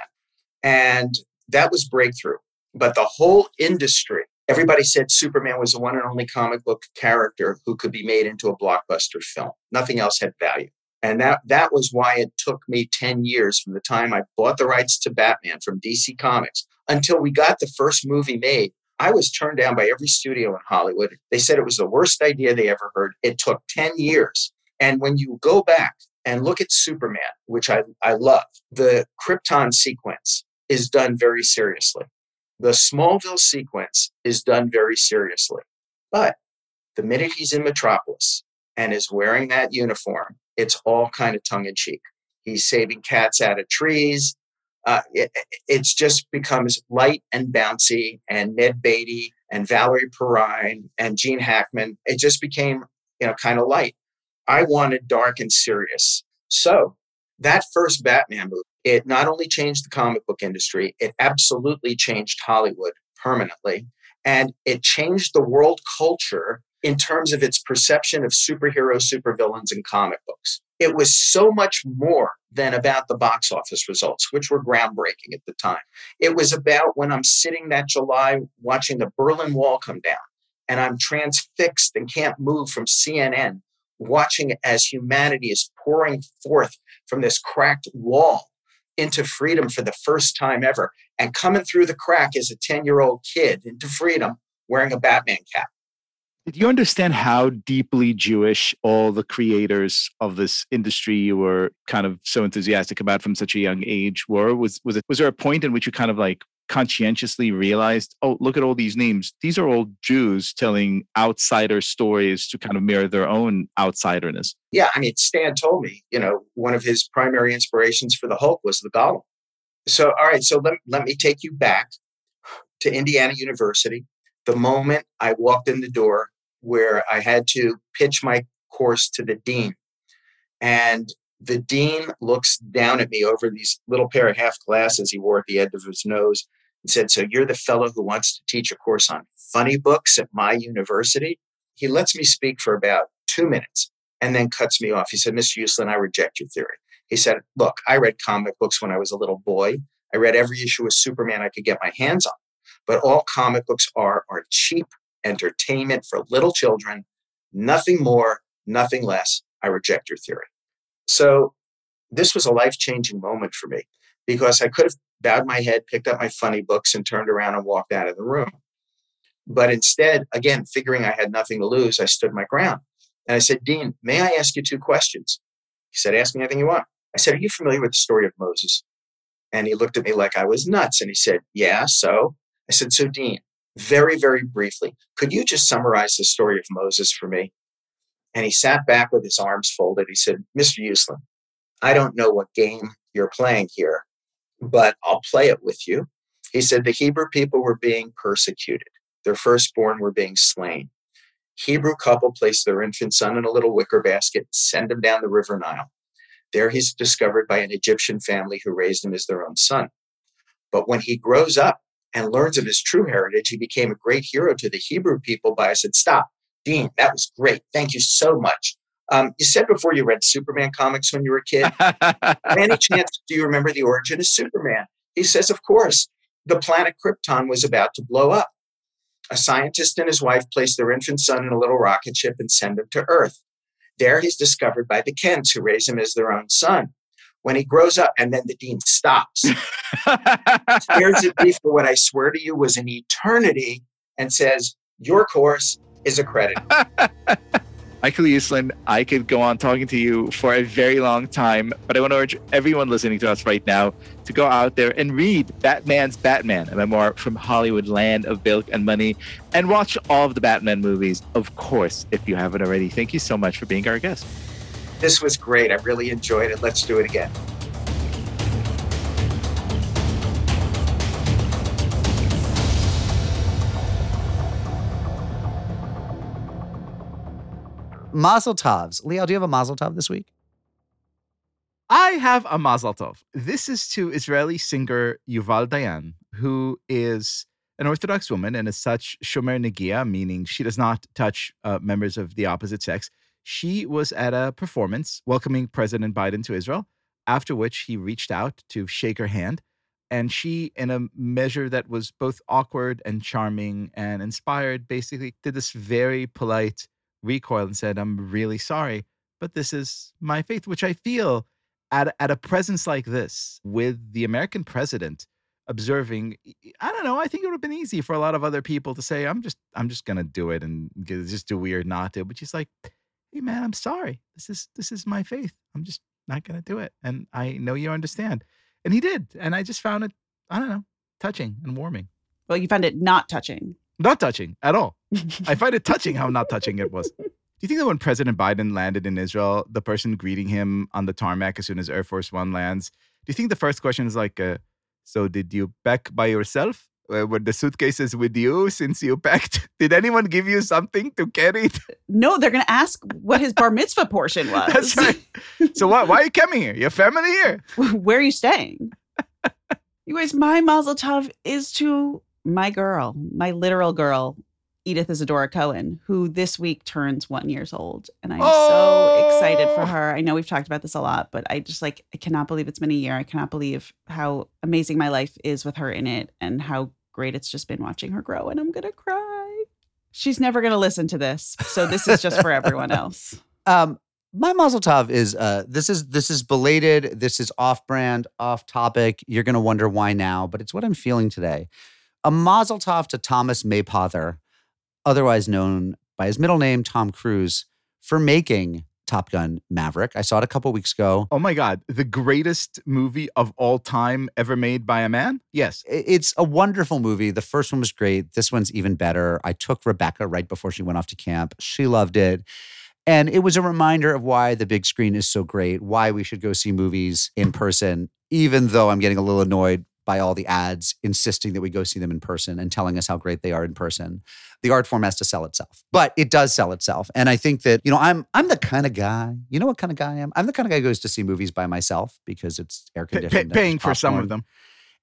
[SPEAKER 10] And that was breakthrough. But the whole industry, everybody said Superman was the one and only comic book character who could be made into a blockbuster film. Nothing else had value. And that, that was why it took me 10 years from the time I bought the rights to Batman from DC Comics until we got the first movie made. I was turned down by every studio in Hollywood. They said it was the worst idea they ever heard. It took 10 years. And when you go back and look at Superman, which I, I love, the Krypton sequence is done very seriously. The Smallville sequence is done very seriously. But the minute he's in Metropolis and is wearing that uniform, it's all kind of tongue in cheek. He's saving cats out of trees. Uh, it, it's just becomes light and bouncy, and Ned Beatty and Valerie Perrine and Gene Hackman. It just became, you know, kind of light. I wanted dark and serious. So that first Batman movie, it not only changed the comic book industry, it absolutely changed Hollywood permanently. And it changed the world culture in terms of its perception of superhero supervillains and comic books. It was so much more than about the box office results, which were groundbreaking at the time. It was about when I'm sitting that July watching the Berlin Wall come down and I'm transfixed and can't move from CNN, watching as humanity is pouring forth from this cracked wall into freedom for the first time ever. And coming through the crack as a 10 year old kid into freedom wearing a Batman cap.
[SPEAKER 2] Did you understand how deeply Jewish all the creators of this industry you were kind of so enthusiastic about from such a young age were? Was was it was there a point in which you kind of like conscientiously realized, oh, look at all these names. These are all Jews telling outsider stories to kind of mirror their own outsiderness.
[SPEAKER 10] Yeah, I mean, Stan told me, you know, one of his primary inspirations for the Hulk was the Golem. So, all right, so let, let me take you back to Indiana University. The moment I walked in the door where I had to pitch my course to the dean, and the dean looks down at me over these little pair of half glasses he wore at the end of his nose and said, So you're the fellow who wants to teach a course on funny books at my university? He lets me speak for about two minutes and then cuts me off. He said, Mr. Uslan, I reject your theory. He said, Look, I read comic books when I was a little boy. I read every issue of Superman I could get my hands on. But all comic books are are cheap entertainment for little children, nothing more, nothing less. I reject your theory. So this was a life changing moment for me because I could have bowed my head, picked up my funny books, and turned around and walked out of the room. But instead, again, figuring I had nothing to lose, I stood my ground. And I said, Dean, may I ask you two questions? He said, Ask me anything you want. I said, Are you familiar with the story of Moses? And he looked at me like I was nuts. And he said, Yeah, so? I said, So, Dean, very, very briefly, could you just summarize the story of Moses for me? And he sat back with his arms folded. He said, Mr. Uslan, I don't know what game you're playing here, but I'll play it with you. He said, The Hebrew people were being persecuted, their firstborn were being slain. Hebrew couple placed their infant son in a little wicker basket, send him down the river Nile. There he's discovered by an Egyptian family who raised him as their own son. But when he grows up and learns of his true heritage, he became a great hero to the Hebrew people by I said, Stop, Dean, that was great. Thank you so much. Um, you said before you read Superman comics when you were a kid. *laughs* any chance do you remember the origin of Superman? He says, Of course. The planet Krypton was about to blow up. A scientist and his wife placed their infant son in a little rocket ship and send him to Earth. There he's discovered by the Kents, who raise him as their own son. When he grows up, and then the dean stops, stares at me for what I swear to you was an eternity, and says, Your course is accredited. *laughs*
[SPEAKER 2] Michael Uslan, I could go on talking to you for a very long time, but I want to urge everyone listening to us right now to go out there and read Batman's Batman, a memoir from Hollywood land of bilk and money, and watch all of the Batman movies, of course, if you haven't already. Thank you so much for being our guest.
[SPEAKER 10] This was great. I really enjoyed it. Let's do it again.
[SPEAKER 1] Mazel tovs. Leo, do you have a mazel tov this week?
[SPEAKER 2] I have a mazel tov. This is to Israeli singer Yuval Dayan, who is an Orthodox woman and as such shomer negia, meaning she does not touch uh, members of the opposite sex. She was at a performance welcoming President Biden to Israel, after which he reached out to shake her hand. And she, in a measure that was both awkward and charming and inspired, basically did this very polite recoil and said, I'm really sorry, but this is my faith, which I feel at, at a presence like this with the American president observing i don't know i think it would have been easy for a lot of other people to say i'm just i'm just gonna do it and just do weird not to but she's like hey man i'm sorry. This is this is my faith. I'm just not gonna do it and i know you understand. And he did and i just found it i don't know touching and warming.
[SPEAKER 3] Well, you found it not touching.
[SPEAKER 2] Not touching at all I find it *laughs* touching how not touching it was. Do you think that when President Biden landed in Israel, the person greeting him on the tarmac as soon as Air Force One lands, do you think the first question is like, uh, "So did you pack by yourself? Uh, were the suitcases with you since you packed? *laughs* Did anyone give you something to carry?" *laughs*
[SPEAKER 3] No, they're going to ask what his bar mitzvah portion was.
[SPEAKER 2] That's right. So why why are you coming here? Your family here?
[SPEAKER 3] Where are you staying? you guys, my mazel tov is to my girl, my literal girl, Edith Isadora Cohen, who this week turns one years old. And I'm so excited for
[SPEAKER 2] Oh.
[SPEAKER 3] her. I know we've talked about this a lot, but I just like, I cannot believe it's been a year. I cannot believe how amazing my life is with her in it and how great it's just been watching her grow. And I'm going to cry. She's never going to listen to this. So this is just for everyone *laughs* else.
[SPEAKER 1] Um, my Mazel Tov is uh, this is this is belated. This is off-brand, off-topic. You're gonna wonder why now, but it's what I'm feeling today. A Mazel Tov to Thomas Mapother, otherwise known by his middle name, Tom Cruise, for making Top Gun Maverick. I saw it a couple weeks ago.
[SPEAKER 2] Oh my God, the greatest movie of all time ever made by a man? Yes.
[SPEAKER 1] It's a wonderful movie. The first one was great. This one's even better. I took Rebecca right before she went off to camp. She loved it. And it was a reminder of why the big screen is so great, why we should go see movies in person, even though I'm getting a little annoyed by all the ads insisting that we go see them in person and telling us how great they are in person. The art form has to sell itself. But it does sell itself. And I think that, you know, I'm I'm the kind of guy, you know what kind of guy I am? I'm the kind of guy who goes to see movies by myself because it's air
[SPEAKER 2] Pa- pa- paying for some of them.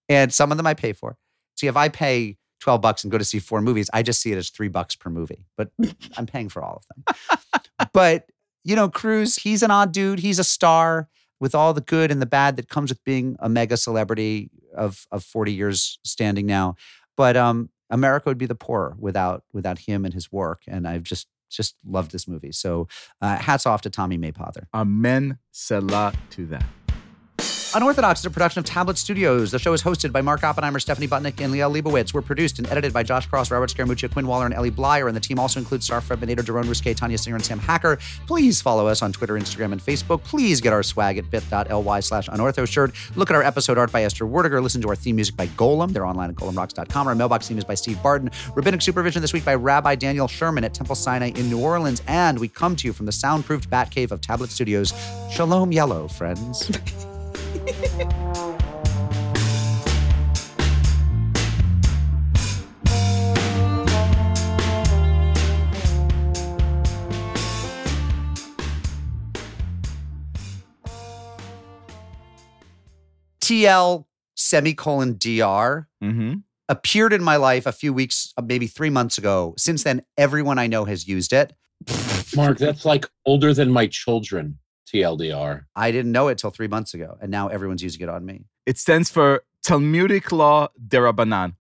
[SPEAKER 1] and some of them I pay for. See, if I pay 12 bucks and go to see four movies, I just see it as three bucks per movie, but I'm paying for all of them. *laughs* but, you know, Cruise, he's an odd dude. He's a star with all the good and the bad that comes with being a mega celebrity of, of 40 years standing now. But um, America would be the poorer without without him and his work. And I've just just loved this movie. So uh, hats off to Tommy Mapother.
[SPEAKER 2] Amen. Selah to that.
[SPEAKER 1] Unorthodox is a production of Tablet Studios. The show is hosted by Mark Oppenheimer, Stephanie Butnick, and Liel Leibowitz. We're produced and edited by Josh Cross, Robert Scaramuccia, Quinn Waller, and Ellie Blyer. And the team also includes Star Fred Benato, Daron Ruske, Tanya Singer, and Sam Hacker. Please follow us on Twitter, Instagram, and Facebook. Please get our swag at bit.ly slash unortho shirt. Look at our episode art by Esther Werdiger. Listen to our theme music by Golem. They're online at golemrocks.com. Our mailbox theme is by Steve Barden. Rabbinic supervision this week by Rabbi Daniel Sherman at Temple Sinai in New Orleans. And we come to you from the soundproofed Batcave of Tablet Studios. Shalom Yellow, friends. *laughs* TL semicolon DR
[SPEAKER 2] Mm-hmm.
[SPEAKER 1] appeared in my life a few weeks, uh, maybe three months ago. Since then, everyone I know has used it.
[SPEAKER 9] Mark, that's like older than my children, TLDR.
[SPEAKER 1] I didn't know it till three months ago, and now everyone's using it on me.
[SPEAKER 2] It stands for Talmudic Law Derabanan.